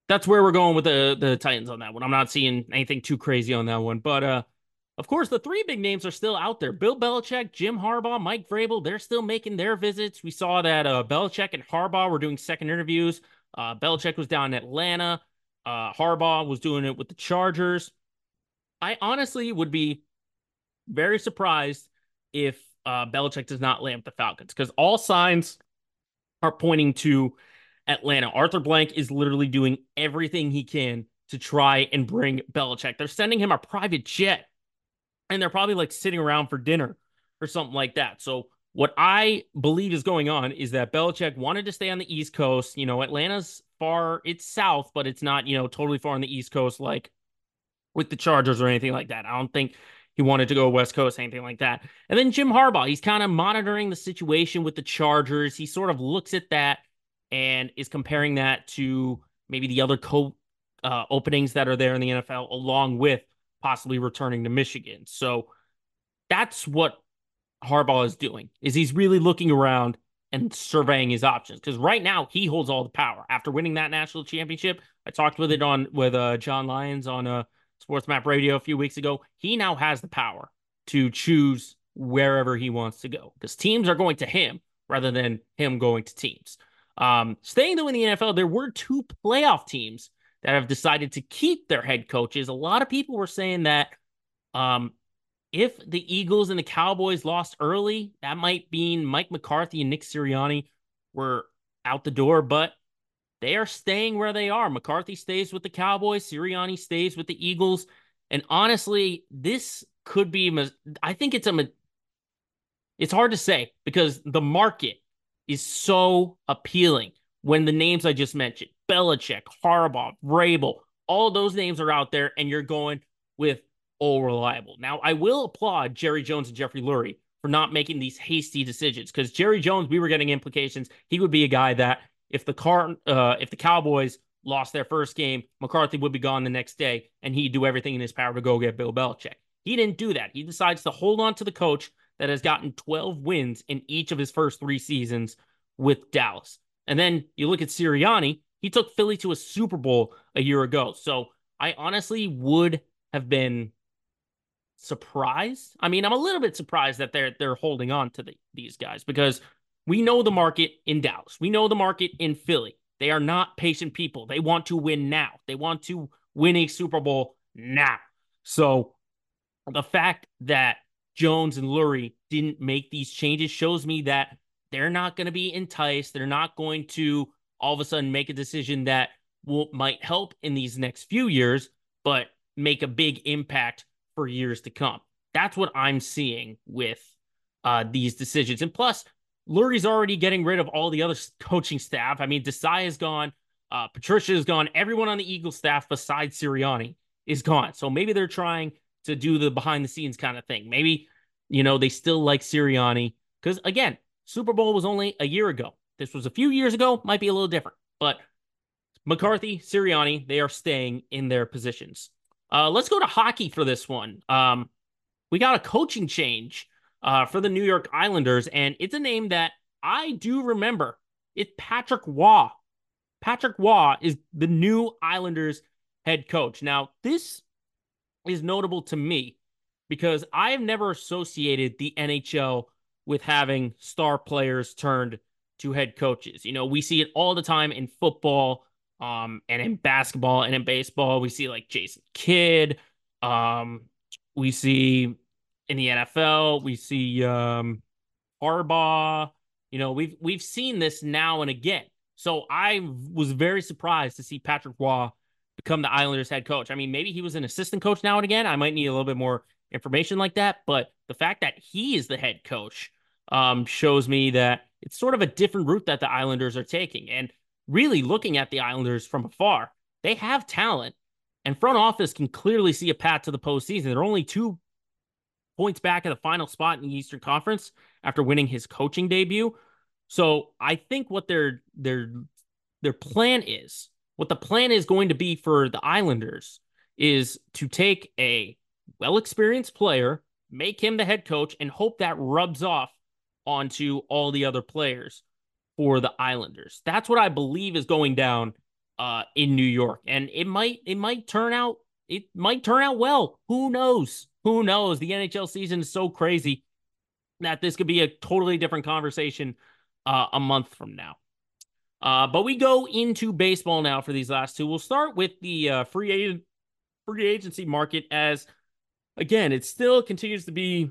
that's where we're going with the the Titans on that one. I'm not seeing anything too crazy on that one, but uh, of course, the three big names are still out there. Bill Belichick, Jim Harbaugh, Mike Vrabel, they're still making their visits. We saw that uh, Belichick and Harbaugh were doing second interviews. Uh, Belichick was down in Atlanta. Uh, Harbaugh was doing it with the Chargers. I honestly would be very surprised if uh, Belichick does not land with the Falcons because all signs are pointing to Atlanta. Arthur Blank is literally doing everything he can to try and bring Belichick. They're sending him a private jet and they're probably like sitting around for dinner or something like that. So what I believe is going on is that Belichick wanted to stay on the East Coast. You know, Atlanta's far, it's south, but it's not, you know, totally far on the East Coast like with the Chargers or anything like that. I don't think he wanted to go West Coast, anything like that. And then Jim Harbaugh, he's kind of monitoring the situation with the Chargers. He sort of looks at that and is comparing that to maybe the other co uh, openings that are there in the NFL, along with possibly returning to Michigan. So that's what Harbaugh is doing. Is he's really looking around and surveying his options because right now he holds all the power after winning that national championship. I talked with it on with uh, John Lyons on uh, Sports Map Radio a few weeks ago. He now has the power to choose wherever he wants to go because teams are going to him rather than him going to teams. Um, staying though in the NFL, there were two playoff teams that have decided to keep their head coaches. A lot of people were saying that um, if the Eagles and the Cowboys lost early, that might mean Mike McCarthy and Nick Sirianni were out the door, but they are staying where they are. McCarthy stays with the Cowboys, Sirianni stays with the Eagles. And honestly, this could be, I think it's a, it's hard to say because the market is so appealing when the names I just mentioned, Belichick, Harbaugh, Vrabel, all those names are out there, and you're going with all reliable. Now, I will applaud Jerry Jones and Jeffrey Lurie for not making these hasty decisions because Jerry Jones, we were getting implications. He would be a guy that if the car, uh, if the Cowboys lost their first game, McCarthy would be gone the next day, and he'd do everything in his power to go get Bill Belichick. He didn't do that. He decides to hold on to the coach that has gotten 12 wins in each of his first three seasons with Dallas. And then you look at Sirianni, he took Philly to a Super Bowl a year ago. So I honestly would have been surprised. I mean, I'm a little bit surprised that they're they're holding on to the, these guys because we know the market in Dallas. We know the market in Philly. They are not patient people. They want to win now. They want to win a Super Bowl now. So the fact that Jones and Lurie didn't make these changes shows me that they're not going to be enticed. They're not going to all of a sudden make a decision that will might help in these next few years, but make a big impact for years to come. That's what I'm seeing with uh, these decisions. And plus, Lurie's already getting rid of all the other coaching staff. I mean, Desai is gone, uh, Patricia is gone. Everyone on the Eagles staff besides Sirianni is gone. So maybe they're trying to do the behind the scenes kind of thing. Maybe, you know, they still like Sirianni because again, Super Bowl was only a year ago. This was a few years ago, might be a little different. But McCarthy, Sirianni, they are staying in their positions. Uh, let's go to hockey for this one. Um, we got a coaching change uh, for the New York Islanders, and it's a name that I do remember. It's Patrick Roy. Patrick Roy is the new Islanders head coach. Now, this is notable to me because I have never associated the NHL with having star players turned to head coaches. You know, we see it all the time in football, um, and in basketball and in baseball. We see like Jason Kidd. Um, we see in the NFL, we see um Harbaugh. You know, we've we've seen this now and again. So I was very surprised to see Patrick Roy become the Islanders head coach. I mean, maybe he was an assistant coach now and again. I might need a little bit more information like that, but the fact that he is the head coach um, shows me that it's sort of a different route that the Islanders are taking. And really looking at the Islanders from afar, they have talent, and front office can clearly see a path to the postseason. They're only two points back at the final spot in the Eastern Conference after winning his coaching debut. So I think what their their their plan is, what the plan is going to be for the Islanders is to take a well experienced player, make him the head coach, and hope that rubs off onto all the other players for the Islanders. That's what I believe is going down uh, in New York, and it might it might turn out it might turn out well. Who knows? Who knows? The NHL season is so crazy that this could be a totally different conversation uh, a month from now. Uh, but we go into baseball now for these last two. We'll start with the uh, free agent free agency market as again, it still continues to be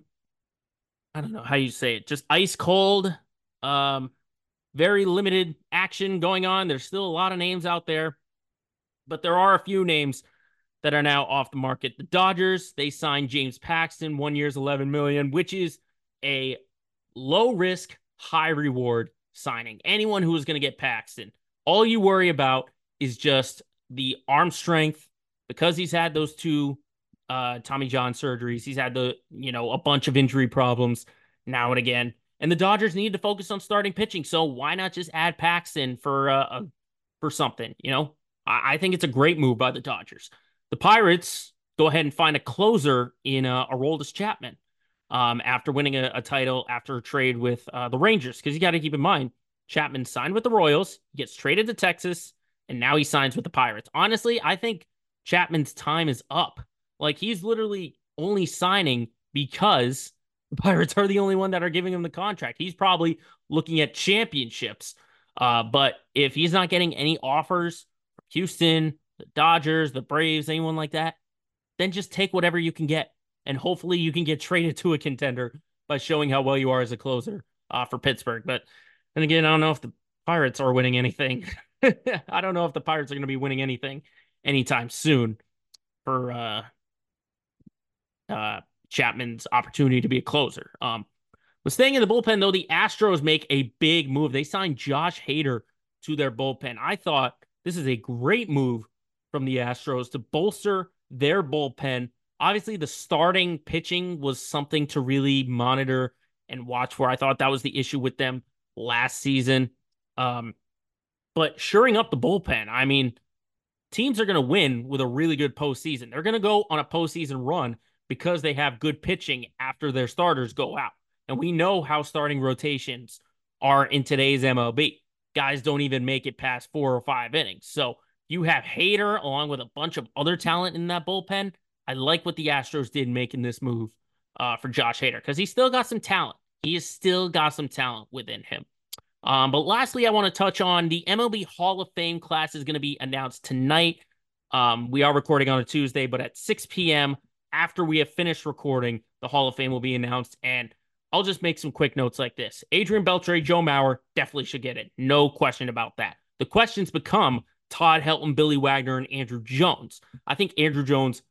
I don't know how you say it, just ice cold. Um, very limited action going on. There's still a lot of names out there, but there are a few names that are now off the market. The Dodgers, they signed James Paxton, one year's 11 million, which is a low risk, high reward signing. Anyone who is going to get Paxton, all you worry about is just the arm strength because he's had those two uh, Tommy John surgeries. He's had the, you know, a bunch of injury problems now and again. And the Dodgers need to focus on starting pitching. So why not just add Paxton for uh, for something? You know, I, I think it's a great move by the Dodgers. The Pirates go ahead and find a closer in uh, Aroldis Chapman um, after winning a, a, title after a trade with uh, the Rangers. Because you got to keep in mind, Chapman signed with the Royals, gets traded to Texas, and now he signs with the Pirates. Honestly, I think Chapman's time is up. Like he's literally only signing because the Pirates are the only one that are giving him the contract. He's probably looking at championships. Uh, but if he's not getting any offers from Houston, the Dodgers, the Braves, anyone like that, then just take whatever you can get and hopefully you can get traded to a contender by showing how well you are as a closer uh, for Pittsburgh. But and again, I don't know if the Pirates are winning anything. [laughs] I don't know if the Pirates are going to be winning anything anytime soon for uh, uh, Chapman's opportunity to be a closer. Um, but staying in the bullpen, though, the Astros make a big move. They signed Josh Hader to their bullpen. I thought this is a great move from the Astros to bolster their bullpen obviously the starting pitching was something to really monitor and watch for. I thought that was the issue with them last season. Um, but shoring up the bullpen, I mean, teams are going to win with a really good postseason. They're going to go on a postseason run because they have good pitching after their starters go out. And we know how starting rotations are in today's MLB. Guys don't even make it past four or five innings. So you have Hader along with a bunch of other talent in that bullpen. I like what the Astros did making this move uh, for Josh Hader because he's still got some talent. He has still got some talent within him. Um, but lastly, I want to touch on the MLB Hall of Fame class is going to be announced tonight. Um, we are recording on a Tuesday, but at 6 p.m. after we have finished recording, the Hall of Fame will be announced. And I'll just make some quick notes like this Adrian Beltre, Joe Mauer definitely should get it. No question about that. The questions become Todd Helton, Billy Wagner, and Andruw Jones. I think Andruw Jones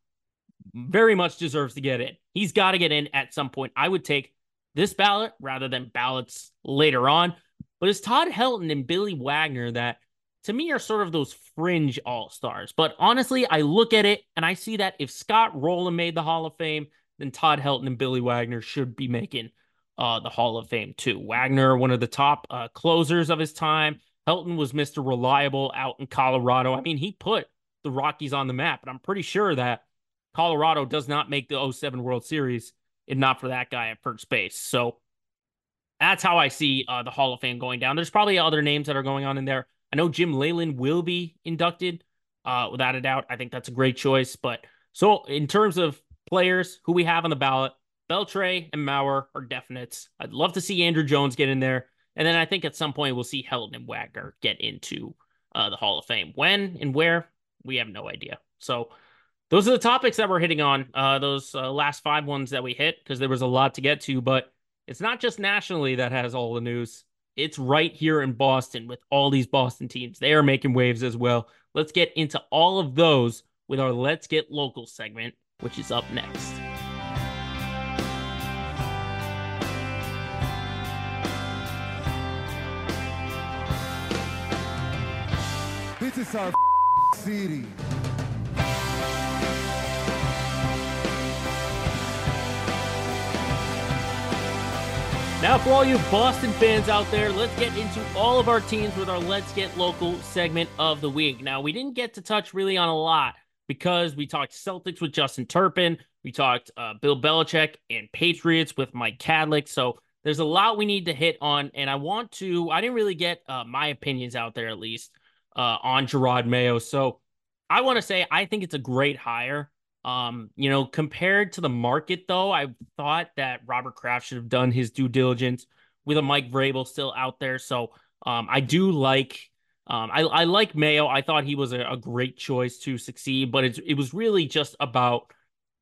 very much deserves to get in. He's got to get in at some point. I would take this ballot rather than ballots later on. But it's Todd Helton and Billy Wagner that to me are sort of those fringe all stars. But honestly, I look at it and I see that if Scott Rolen made the Hall of Fame, then Todd Helton and Billy Wagner should be making uh, the Hall of Fame too. Wagner, one of the top uh, closers of his time. Helton was Mr. Reliable out in Colorado. I mean, he put the Rockies on the map, and I'm pretty sure that Colorado does not make the 07 World Series if not for that guy at first base. So that's how I see uh, the Hall of Fame going down. There's probably other names that are going on in there. I know Jim Leyland will be inducted, uh, without a doubt. I think that's a great choice. But so in terms of players who we have on the ballot, Beltre and Mauer are definites. I'd love to see Andruw Jones get in there. And then I think at some point we'll see Helton and Wagner get into uh, the Hall of Fame. When and where, we have no idea. So those are the topics that we're hitting on. Uh, those uh, last five ones that we hit because there was a lot to get to. But it's not just nationally that has all the news. It's right here in Boston with all these Boston teams. They are making waves as well. Let's get into all of those with our Let's Get Local segment, which is up next. Our city. Now, for all you Boston fans out there, let's get into all of our teams with our Let's Get Local segment of the week. Now, we didn't get to touch really on a lot because we talked Celtics with Justin Turpin. We talked uh, Bill Belichick and Patriots with Mike Kadlick. So there's a lot we need to hit on. And I want to, I didn't really get uh, my opinions out there at least uh, on Jerod Mayo. So I want to say I think it's a great hire. Um, you know, compared to the market, though, I thought that Robert Kraft should have done his due diligence with a Mike Vrabel still out there. So um, I do like, um, I, I like Mayo. I thought he was a, a great choice to succeed, but it's, it was really just about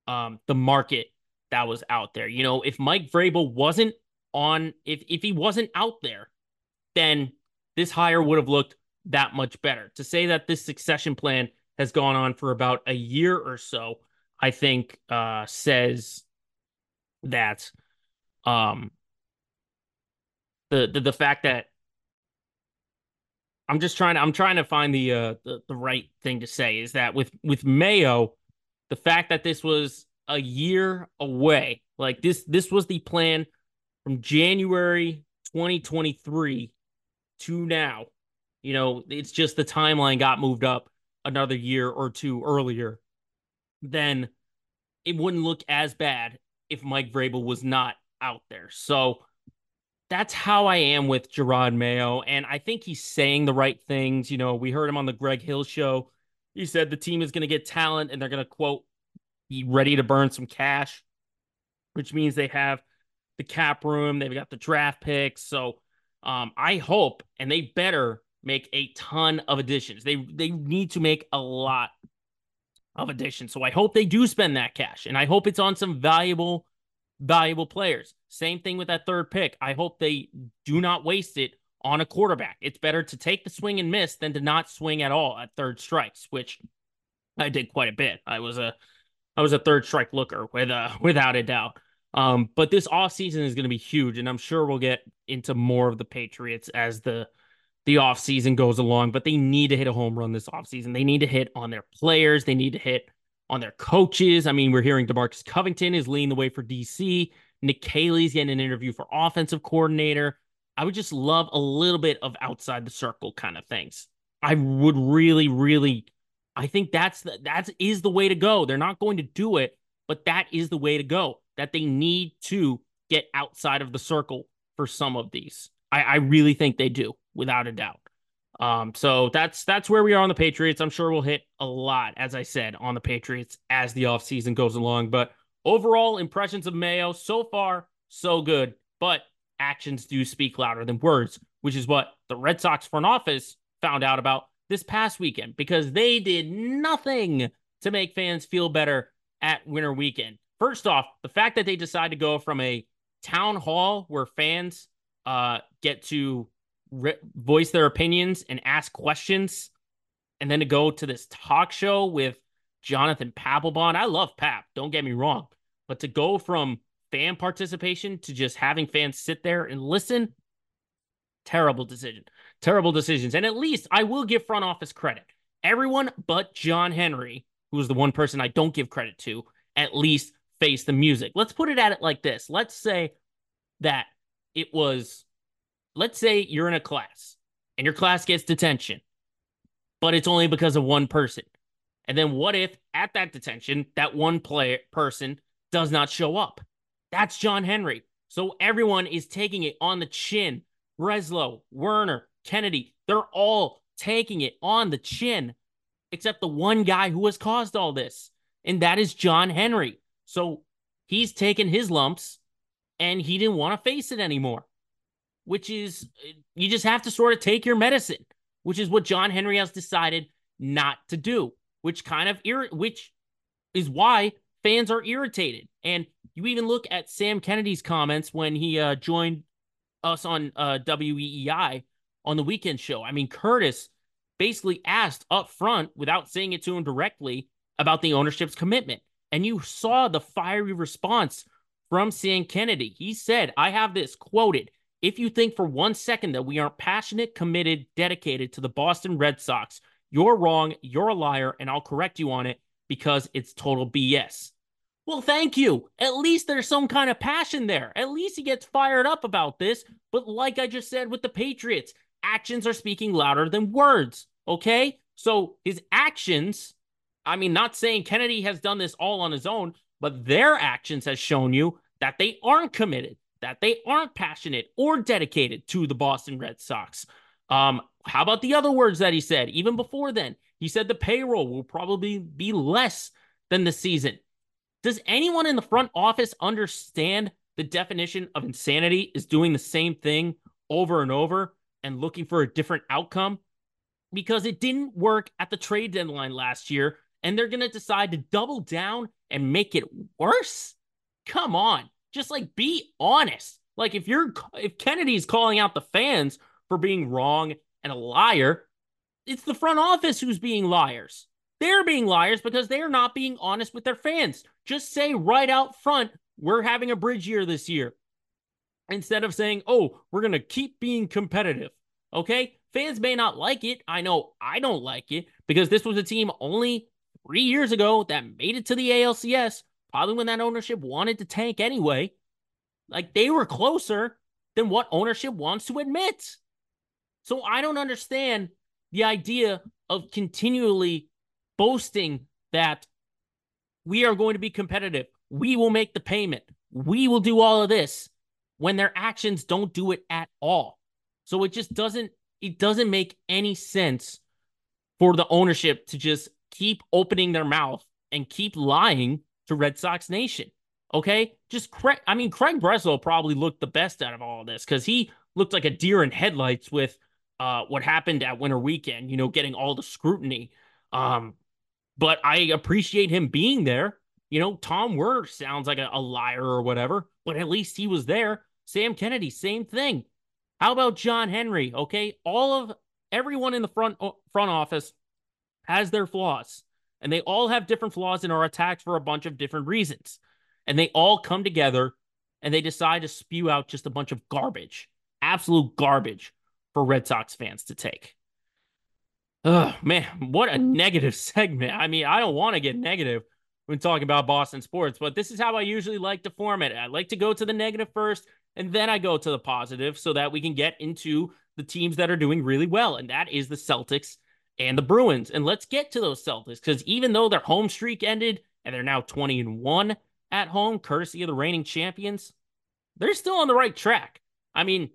um, the market that was out there. You know, if Mike Vrabel wasn't on, if if he wasn't out there, then this hire would have looked that much better. To say that this succession plan has gone on for about a year or so I think uh, says that um, the, the the fact that I'm just trying to I'm trying to find the uh the, the right thing to say is that with with Mayo, the fact that this was a year away, like this this was the plan from January 2023 to now. You know, it's just the timeline got moved up another year or two earlier then it wouldn't look as bad if Mike Vrabel was not out there. So that's how I am with Jerod Mayo. And I think he's saying the right things. You know, we heard him on the Greg Hill show. He said the team is going to get talent and they're going to, quote, be ready to burn some cash, which means they have the cap room, they've got the draft picks. So um, I hope, and they better make a ton of additions. They they need to make a lot of addition. So I hope they do spend that cash and I hope it's on some valuable, valuable players. Same thing with that third pick. I hope they do not waste it on a quarterback. It's better to take the swing and miss than to not swing at all at third strikes, which I did quite a bit. I was a I was a third strike looker with uh [laughs] without a doubt. Um, but this off season is going to be huge, and I'm sure we'll get into more of the Patriots as the the offseason goes along, but they need to hit a home run this offseason. They need to hit on their players, they need to hit on their coaches. I mean, we're hearing DeMarcus Covington is leading the way for DC. Nick Caley's getting an interview for offensive coordinator. I would just love a little bit of outside the circle kind of things. I would really, really, I think that's the, that is the way to go. They're not going to do it, but that is the way to go. That they need to get outside of the circle for some of these. I, I really think they do without a doubt. Um, so that's that's where we are on the Patriots. I'm sure we'll hit a lot, as I said, on the Patriots as the offseason goes along. But overall impressions of Mayo so far, so good. But actions do speak louder than words, which is what the Red Sox front office found out about this past weekend because they did nothing to make fans feel better at winter weekend. First off, the fact that they decide to go from a town hall where fans uh, get to re- voice their opinions and ask questions, and then to go to this talk show with Jonathan Papelbon. I love Pap, don't get me wrong, but to go from fan participation to just having fans sit there and listen, terrible decision. Terrible decisions. And at least I will give front office credit. Everyone but John Henry, who is the one person I don't give credit to, at least face the music. Let's put it at it like this. Let's say that it was let's say you're in a class and your class gets detention, but it's only because of one person. And then what if at that detention, that one player person does not show up? That's John Henry. So everyone is taking it on the chin. Breslow, Werner, Kennedy, they're all taking it on the chin, except the one guy who has caused all this, and that is John Henry. So he's taken his lumps and he didn't want to face it anymore which is you just have to sort of take your medicine, which is what John Henry has decided not to do, which kind of ir- which is why fans are irritated. And you even look at Sam Kennedy's comments when he uh, joined us on uh, WEEI on the weekend show. I mean, Curtis basically asked up front without saying it to him directly about the ownership's commitment. And you saw the fiery response from Sam Kennedy. He said, I have this quoted. If you think for one second that we aren't passionate, committed, dedicated to the Boston Red Sox, you're wrong, you're a liar, and I'll correct you on it because it's total BS. Well, thank you. At least there's some kind of passion there. At least he gets fired up about this. But like I just said with the Patriots, actions are speaking louder than words. Okay? So his actions, I mean, not saying Kennedy has done this all on his own, but their actions has shown you that they aren't committed, that they aren't passionate or dedicated to the Boston Red Sox. Um, how about the other words that he said even before then? He said the payroll will probably be less than the season. Does anyone in the front office understand the definition of insanity is doing the same thing over and over and looking for a different outcome? Because it didn't work at the trade deadline last year, and they're going to decide to double down and make it worse? Come on. Just like be honest. Like if you're if Kennedy's calling out the fans for being wrong and a liar, it's the front office who's being liars. They're being liars because they're not being honest with their fans. Just say right out front, we're having a bridge year this year. Instead of saying, oh, we're going to keep being competitive. Okay. Fans may not like it. I know I don't like it because this was a team only three years ago that made it to the ALCS, probably when that ownership wanted to tank anyway. Like they were closer than what ownership wants to admit. So I don't understand the idea of continually boasting that we are going to be competitive. We will make the payment. We will do all of this when their actions don't do it at all. So it just doesn't it doesn't make any sense for the ownership to just keep opening their mouth and keep lying to Red Sox Nation. Okay? Just Craig, I mean Craig Breslow probably looked the best out of all this cuz he looked like a deer in headlights with uh, what happened at Winter Weekend, you know, getting all the scrutiny. Um, but I appreciate him being there. You know, Tom Werner sounds like a, a liar or whatever, but at least he was there. Sam Kennedy, same thing. How about John Henry? Okay, all of everyone in the front front office has their flaws, and they all have different flaws and are attacked for a bunch of different reasons. And they all come together and they decide to spew out just a bunch of garbage, absolute garbage for Red Sox fans to take. Oh man, what a mm. negative [laughs] segment. I mean, I don't want to get negative when talking about Boston sports, but this is how I usually like to form it. I like to go to the negative first, and then I go to the positive so that we can get into the teams that are doing really well, and that is the Celtics and the Bruins. And let's get to those Celtics because even though their home streak ended and they're now 20 and 1 at home, courtesy of the reigning champions, they're still on the right track. I mean,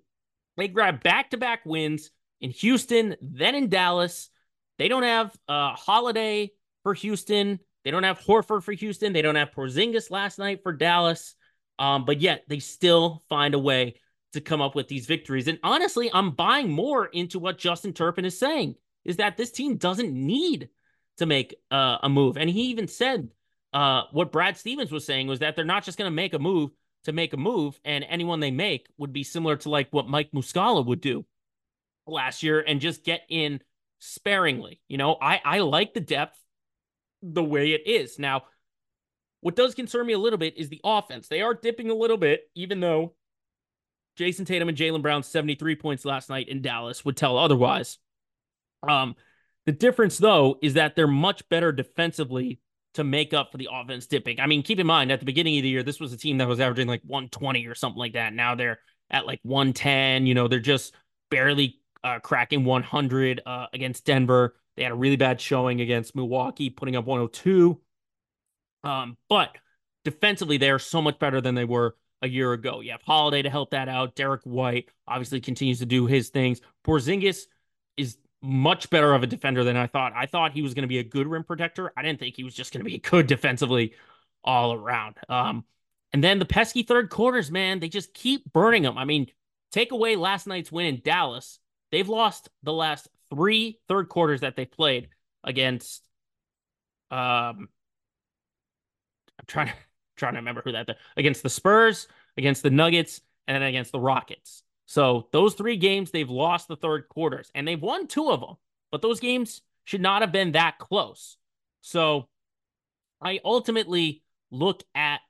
they grabbed back to back wins in Houston, then in Dallas. They don't have uh, Holiday for Houston. They don't have Horford for Houston. They don't have Porzingis last night for Dallas. Um, but yet they still find a way to come up with these victories. And honestly, I'm buying more into what Justin Turpin is saying is that this team doesn't need to make uh, a move. And he even said uh, what Brad Stevens was saying was that they're not just going to make a move to make a move, and anyone they make would be similar to like what Mike Muscala would do last year and just get in sparingly. You know, I I like the depth the way it is. Now, what does concern me a little bit is the offense. They are dipping a little bit, even though Jayson Tatum and Jaylen Brown 73 points last night in Dallas would tell otherwise. Um, the difference though is that they're much better defensively to make up for the offense dipping. I mean, keep in mind at the beginning of the year, this was a team that was averaging like 120 or something like that. Now they're at like 110. You know, they're just barely uh, cracking 100 uh, against Denver. They had a really bad showing against Milwaukee, putting up 102. Um, but defensively, they are so much better than they were a year ago. You have Holiday to help that out. Derrick White obviously continues to do his things. Porzingis is much better of a defender than I thought. I thought he was going to be a good rim protector. I didn't think he was just going to be [laughs] good defensively all around. Um, and then the pesky third quarters, man, they just keep burning them. I mean, take away last night's win in Dallas. They've lost the last three third quarters that they played against. Um, I'm trying to [laughs] trying to remember who that against the Spurs, against the Nuggets, and then against the Rockets. So those three games, they've lost the third quarters and they've won two of them, but those games should not have been that close. So I ultimately look at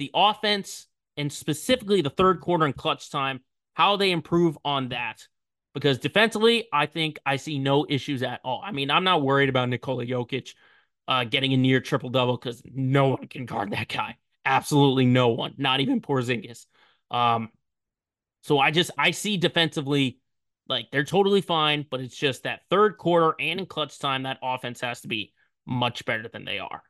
the offense and specifically the third quarter and clutch time, how they improve on that. Because defensively, I think I see no issues at all. I mean, I'm not worried about Nikola Jokic uh, getting a near triple double because no one can guard that guy. Absolutely no one, not even Porzingis. Um, so I just I see defensively like they're totally fine, but it's just that third quarter and in clutch time that offense has to be much better than they are.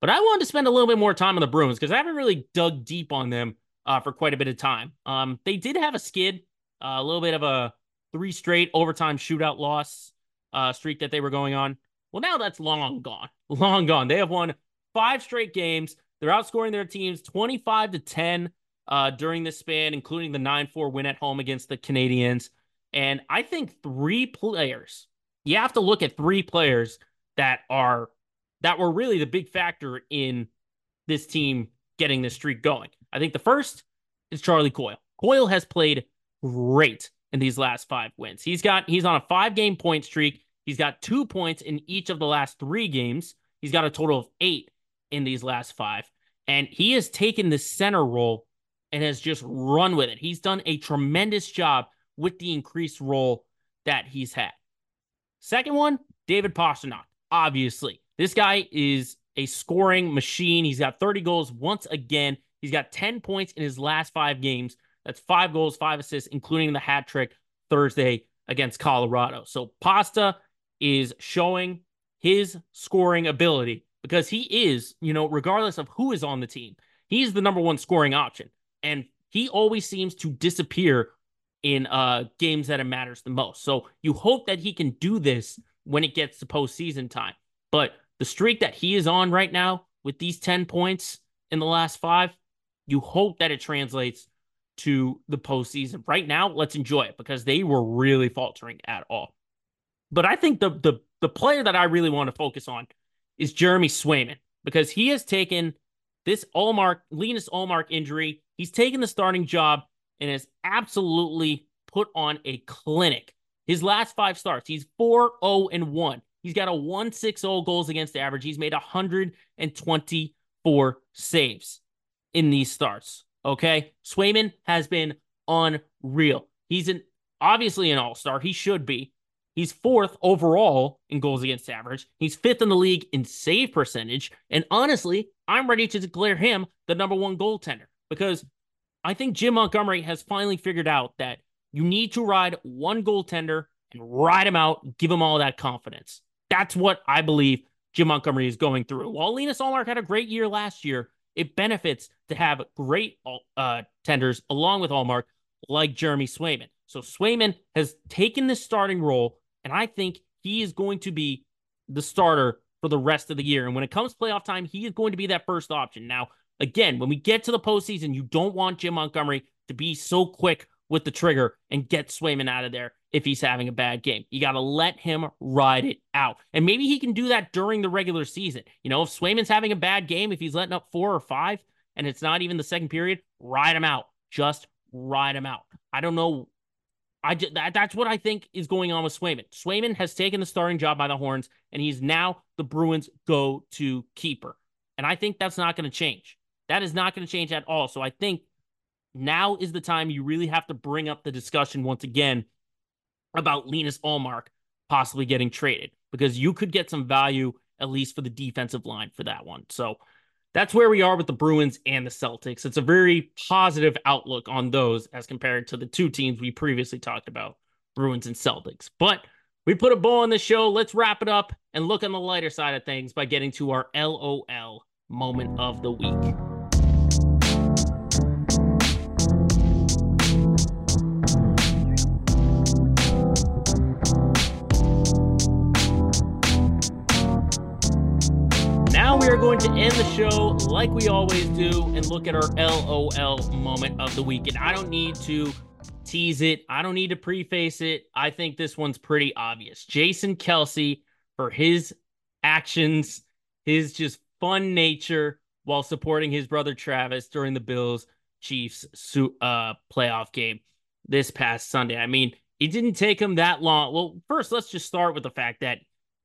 But I wanted to spend a little bit more time on the Bruins because I haven't really dug deep on them uh, for quite a bit of time. Um, they did have a skid, uh, a little bit of a three straight overtime shootout loss uh, streak that they were going on. Well, now that's long gone, [laughs] long gone. They have won five straight games. They're outscoring their teams 25 to 10 uh, during this span, including the 9 4 win at home against the Canadiens. And I think three players, you have to look at three players that are that were really the big factor in this team getting this streak going. I think the first is Charlie Coyle. Coyle has played great in these last five wins. He's got he's on a five game point streak. He's got two points in each of the last three games. He's got a total of eight in these last five. And he has taken the center role and has just run with it. He's done a tremendous job with the increased role that he's had. Second one, David Pastrnak. Obviously, this guy is a scoring machine. He's got 30 goals once again. He's got 10 points in his last five games. That's five goals, five assists, including the hat trick Thursday against Colorado. So Pasta is showing his scoring ability because he is, you know, regardless of who is on the team, he's the number one scoring option. And he always seems to disappear in uh games that it matters the most. So you hope that he can do this when it gets to postseason time. But the streak that he is on right now with these 10 points in the last five, you hope that it translates to the postseason. Right now, let's enjoy it because they were really faltering at all. But I think the the the player that I really want to focus on is Jeremy Swayman because he has taken this Ullmark, Linus Ullmark injury. He's taken the starting job and has absolutely put on a clinic. His last five starts, he's 4 0 and 1. He's got a one six old goals against average. He's made 124 saves in these starts. Okay. Swayman has been unreal. He's an obviously an all-star. He should be. He's fourth overall in goals against average. He's fifth in the league in save percentage. And honestly, I'm ready to declare him the number one goaltender because I think Jim Montgomery has finally figured out that you need to ride one goaltender and ride him out, give him all that confidence. That's what I believe Jim Montgomery is going through. While Linus Ullmark had a great year last year, it benefits to have great uh, tenders along with Ullmark like Jeremy Swayman. So Swayman has taken this starting role, and I think he is going to be the starter for the rest of the year. And when it comes playoff time, he is going to be that first option. Now, again, when we get to the postseason, you don't want Jim Montgomery to be so quick with the trigger and get Swayman out of there if he's having a bad game. You got to let him ride it out. And maybe he can do that during the regular season. You know, if Swayman's having a bad game, if he's letting up four or five and it's not even the second period, ride him out. Just ride him out. I don't know. I just, that, that's what I think is going on with Swayman. Swayman has taken the starting job by the horns, and he's now the Bruins' go to keeper. And I think that's not going to change. That is not going to change at all. So I think now is the time you really have to bring up the discussion once again about Linus Ullmark possibly getting traded because you could get some value at least for the defensive line for that one. So that's where we are with the Bruins and the Celtics. It's a very positive outlook on those as compared to the two teams we previously talked about, Bruins and Celtics. But we put a bow on the show. Let's wrap it up and look on the lighter side of things by getting to our LOL moment of the week. Going to end the show like we always do and look at our LOL moment of the week. And I don't need to tease it, I don't need to preface it. I think this one's pretty obvious. Jason Kelce, for his actions, his just fun nature while supporting his brother Travis during the Bills Chiefs uh, playoff game this past Sunday. I mean, it didn't take him that long. Well, first, let's just start with the fact that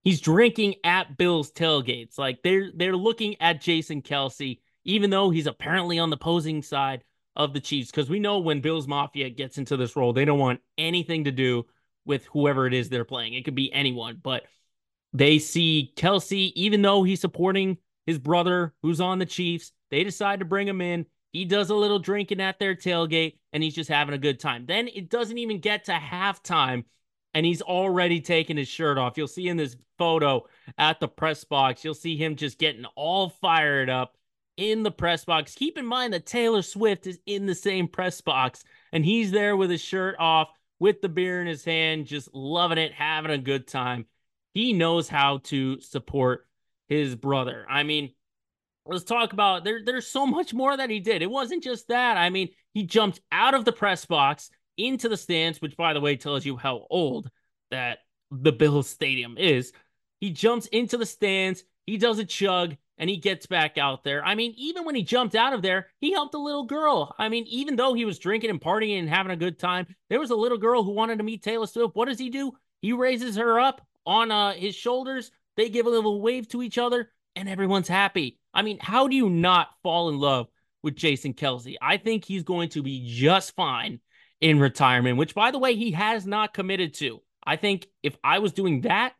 he's drinking at Bill's tailgates. Like they're they're looking at Jason Kelce, even though he's apparently on the posing side of the Chiefs. Because we know when Bills Mafia gets into this role, they don't want anything to do with whoever it is they're playing. It could be anyone, but they see Kelce, even though he's supporting his brother who's on the Chiefs, they decide to bring him in. He does a little drinking at their tailgate and he's just having a good time. Then it doesn't even get to halftime and he's already taken his shirt off. You'll see in this photo at the press box, you'll see him just getting all fired up in the press box. Keep in mind that Taylor Swift is in the same press box and he's there with his shirt off, with the beer in his hand, just loving it, having a good time. He knows how to support his brother. I mean, let's talk about there there's so much more that he did. It wasn't just that. I mean, he jumped out of the press box into the stands, which by the way tells you how old that the Bills stadium is. He jumps into the stands, he does a chug, and he gets back out there. I mean, even when he jumped out of there, he helped a little girl. I mean, even though he was drinking and partying and having a good time, there was a little girl who wanted to meet Taylor Swift. What does he do? He raises her up on uh, his shoulders. They give a little wave to each other, and everyone's happy. I mean, how do you not fall in love with Jason Kelce? I think he's going to be just fine in retirement, which, by the way, he has not committed to. I think if I was doing that,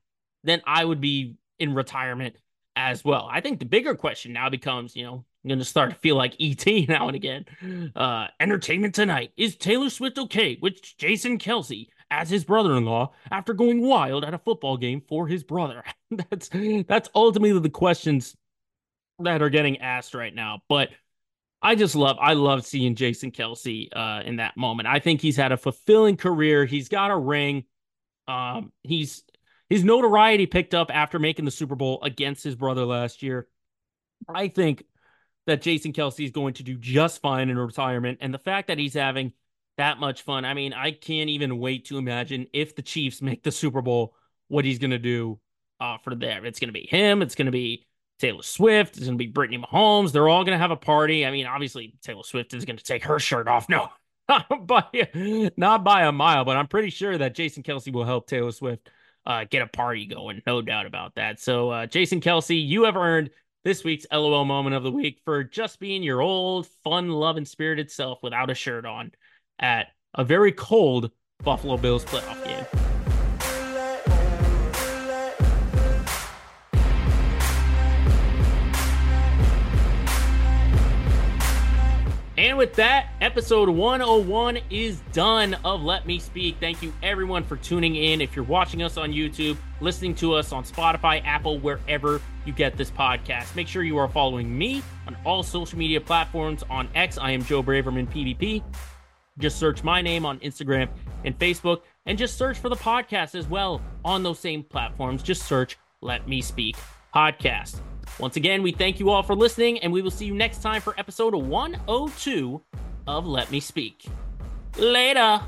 then I would be in retirement as well. I think the bigger question now becomes, you know, I'm to start to feel like ET [laughs] now and again. Uh, entertainment tonight. Is Taylor Swift okay with Jason Kelce as his brother-in-law after going wild at a football game for his brother? [laughs] that's that's ultimately the questions that are getting asked right now. But I just love I love seeing Jason Kelce uh, in that moment. I think he's had a fulfilling career. He's got a ring. Um, he's his notoriety picked up after making the Super Bowl against his brother last year. I think that Jason Kelce is going to do just fine in retirement, and the fact that he's having that much fun. I mean, I can't even wait to imagine if the Chiefs make the Super Bowl, what he's going to do uh, for them. It's going to be him. It's going to be Taylor Swift. It's going to be Brittany Mahomes. They're all going to have a party. I mean, obviously, Taylor Swift is going to take her shirt off. No, [laughs] by, not by a mile, but I'm pretty sure that Jason Kelce will help Taylor Swift uh, get a party going. No doubt about that. So, uh, Jason Kelce, you have earned this week's LOL moment of the week for just being your old, fun, loving, spirited self without a shirt on at a very cold Buffalo Bills playoff game. And with that, episode 101 is done of Let Me Speak. Thank you everyone for tuning in. If you're watching us on YouTube, listening to us on Spotify, Apple, wherever you get this podcast, make sure you are following me on all social media platforms. On X, I am Joe Braverman PvP. Just search my name on Instagram and Facebook, and just search for the podcast as well on those same platforms. Just search Let Me Speak Podcast. Once again, we thank you all for listening, and we will see you next time for episode 102 of Let Me Speak. Later.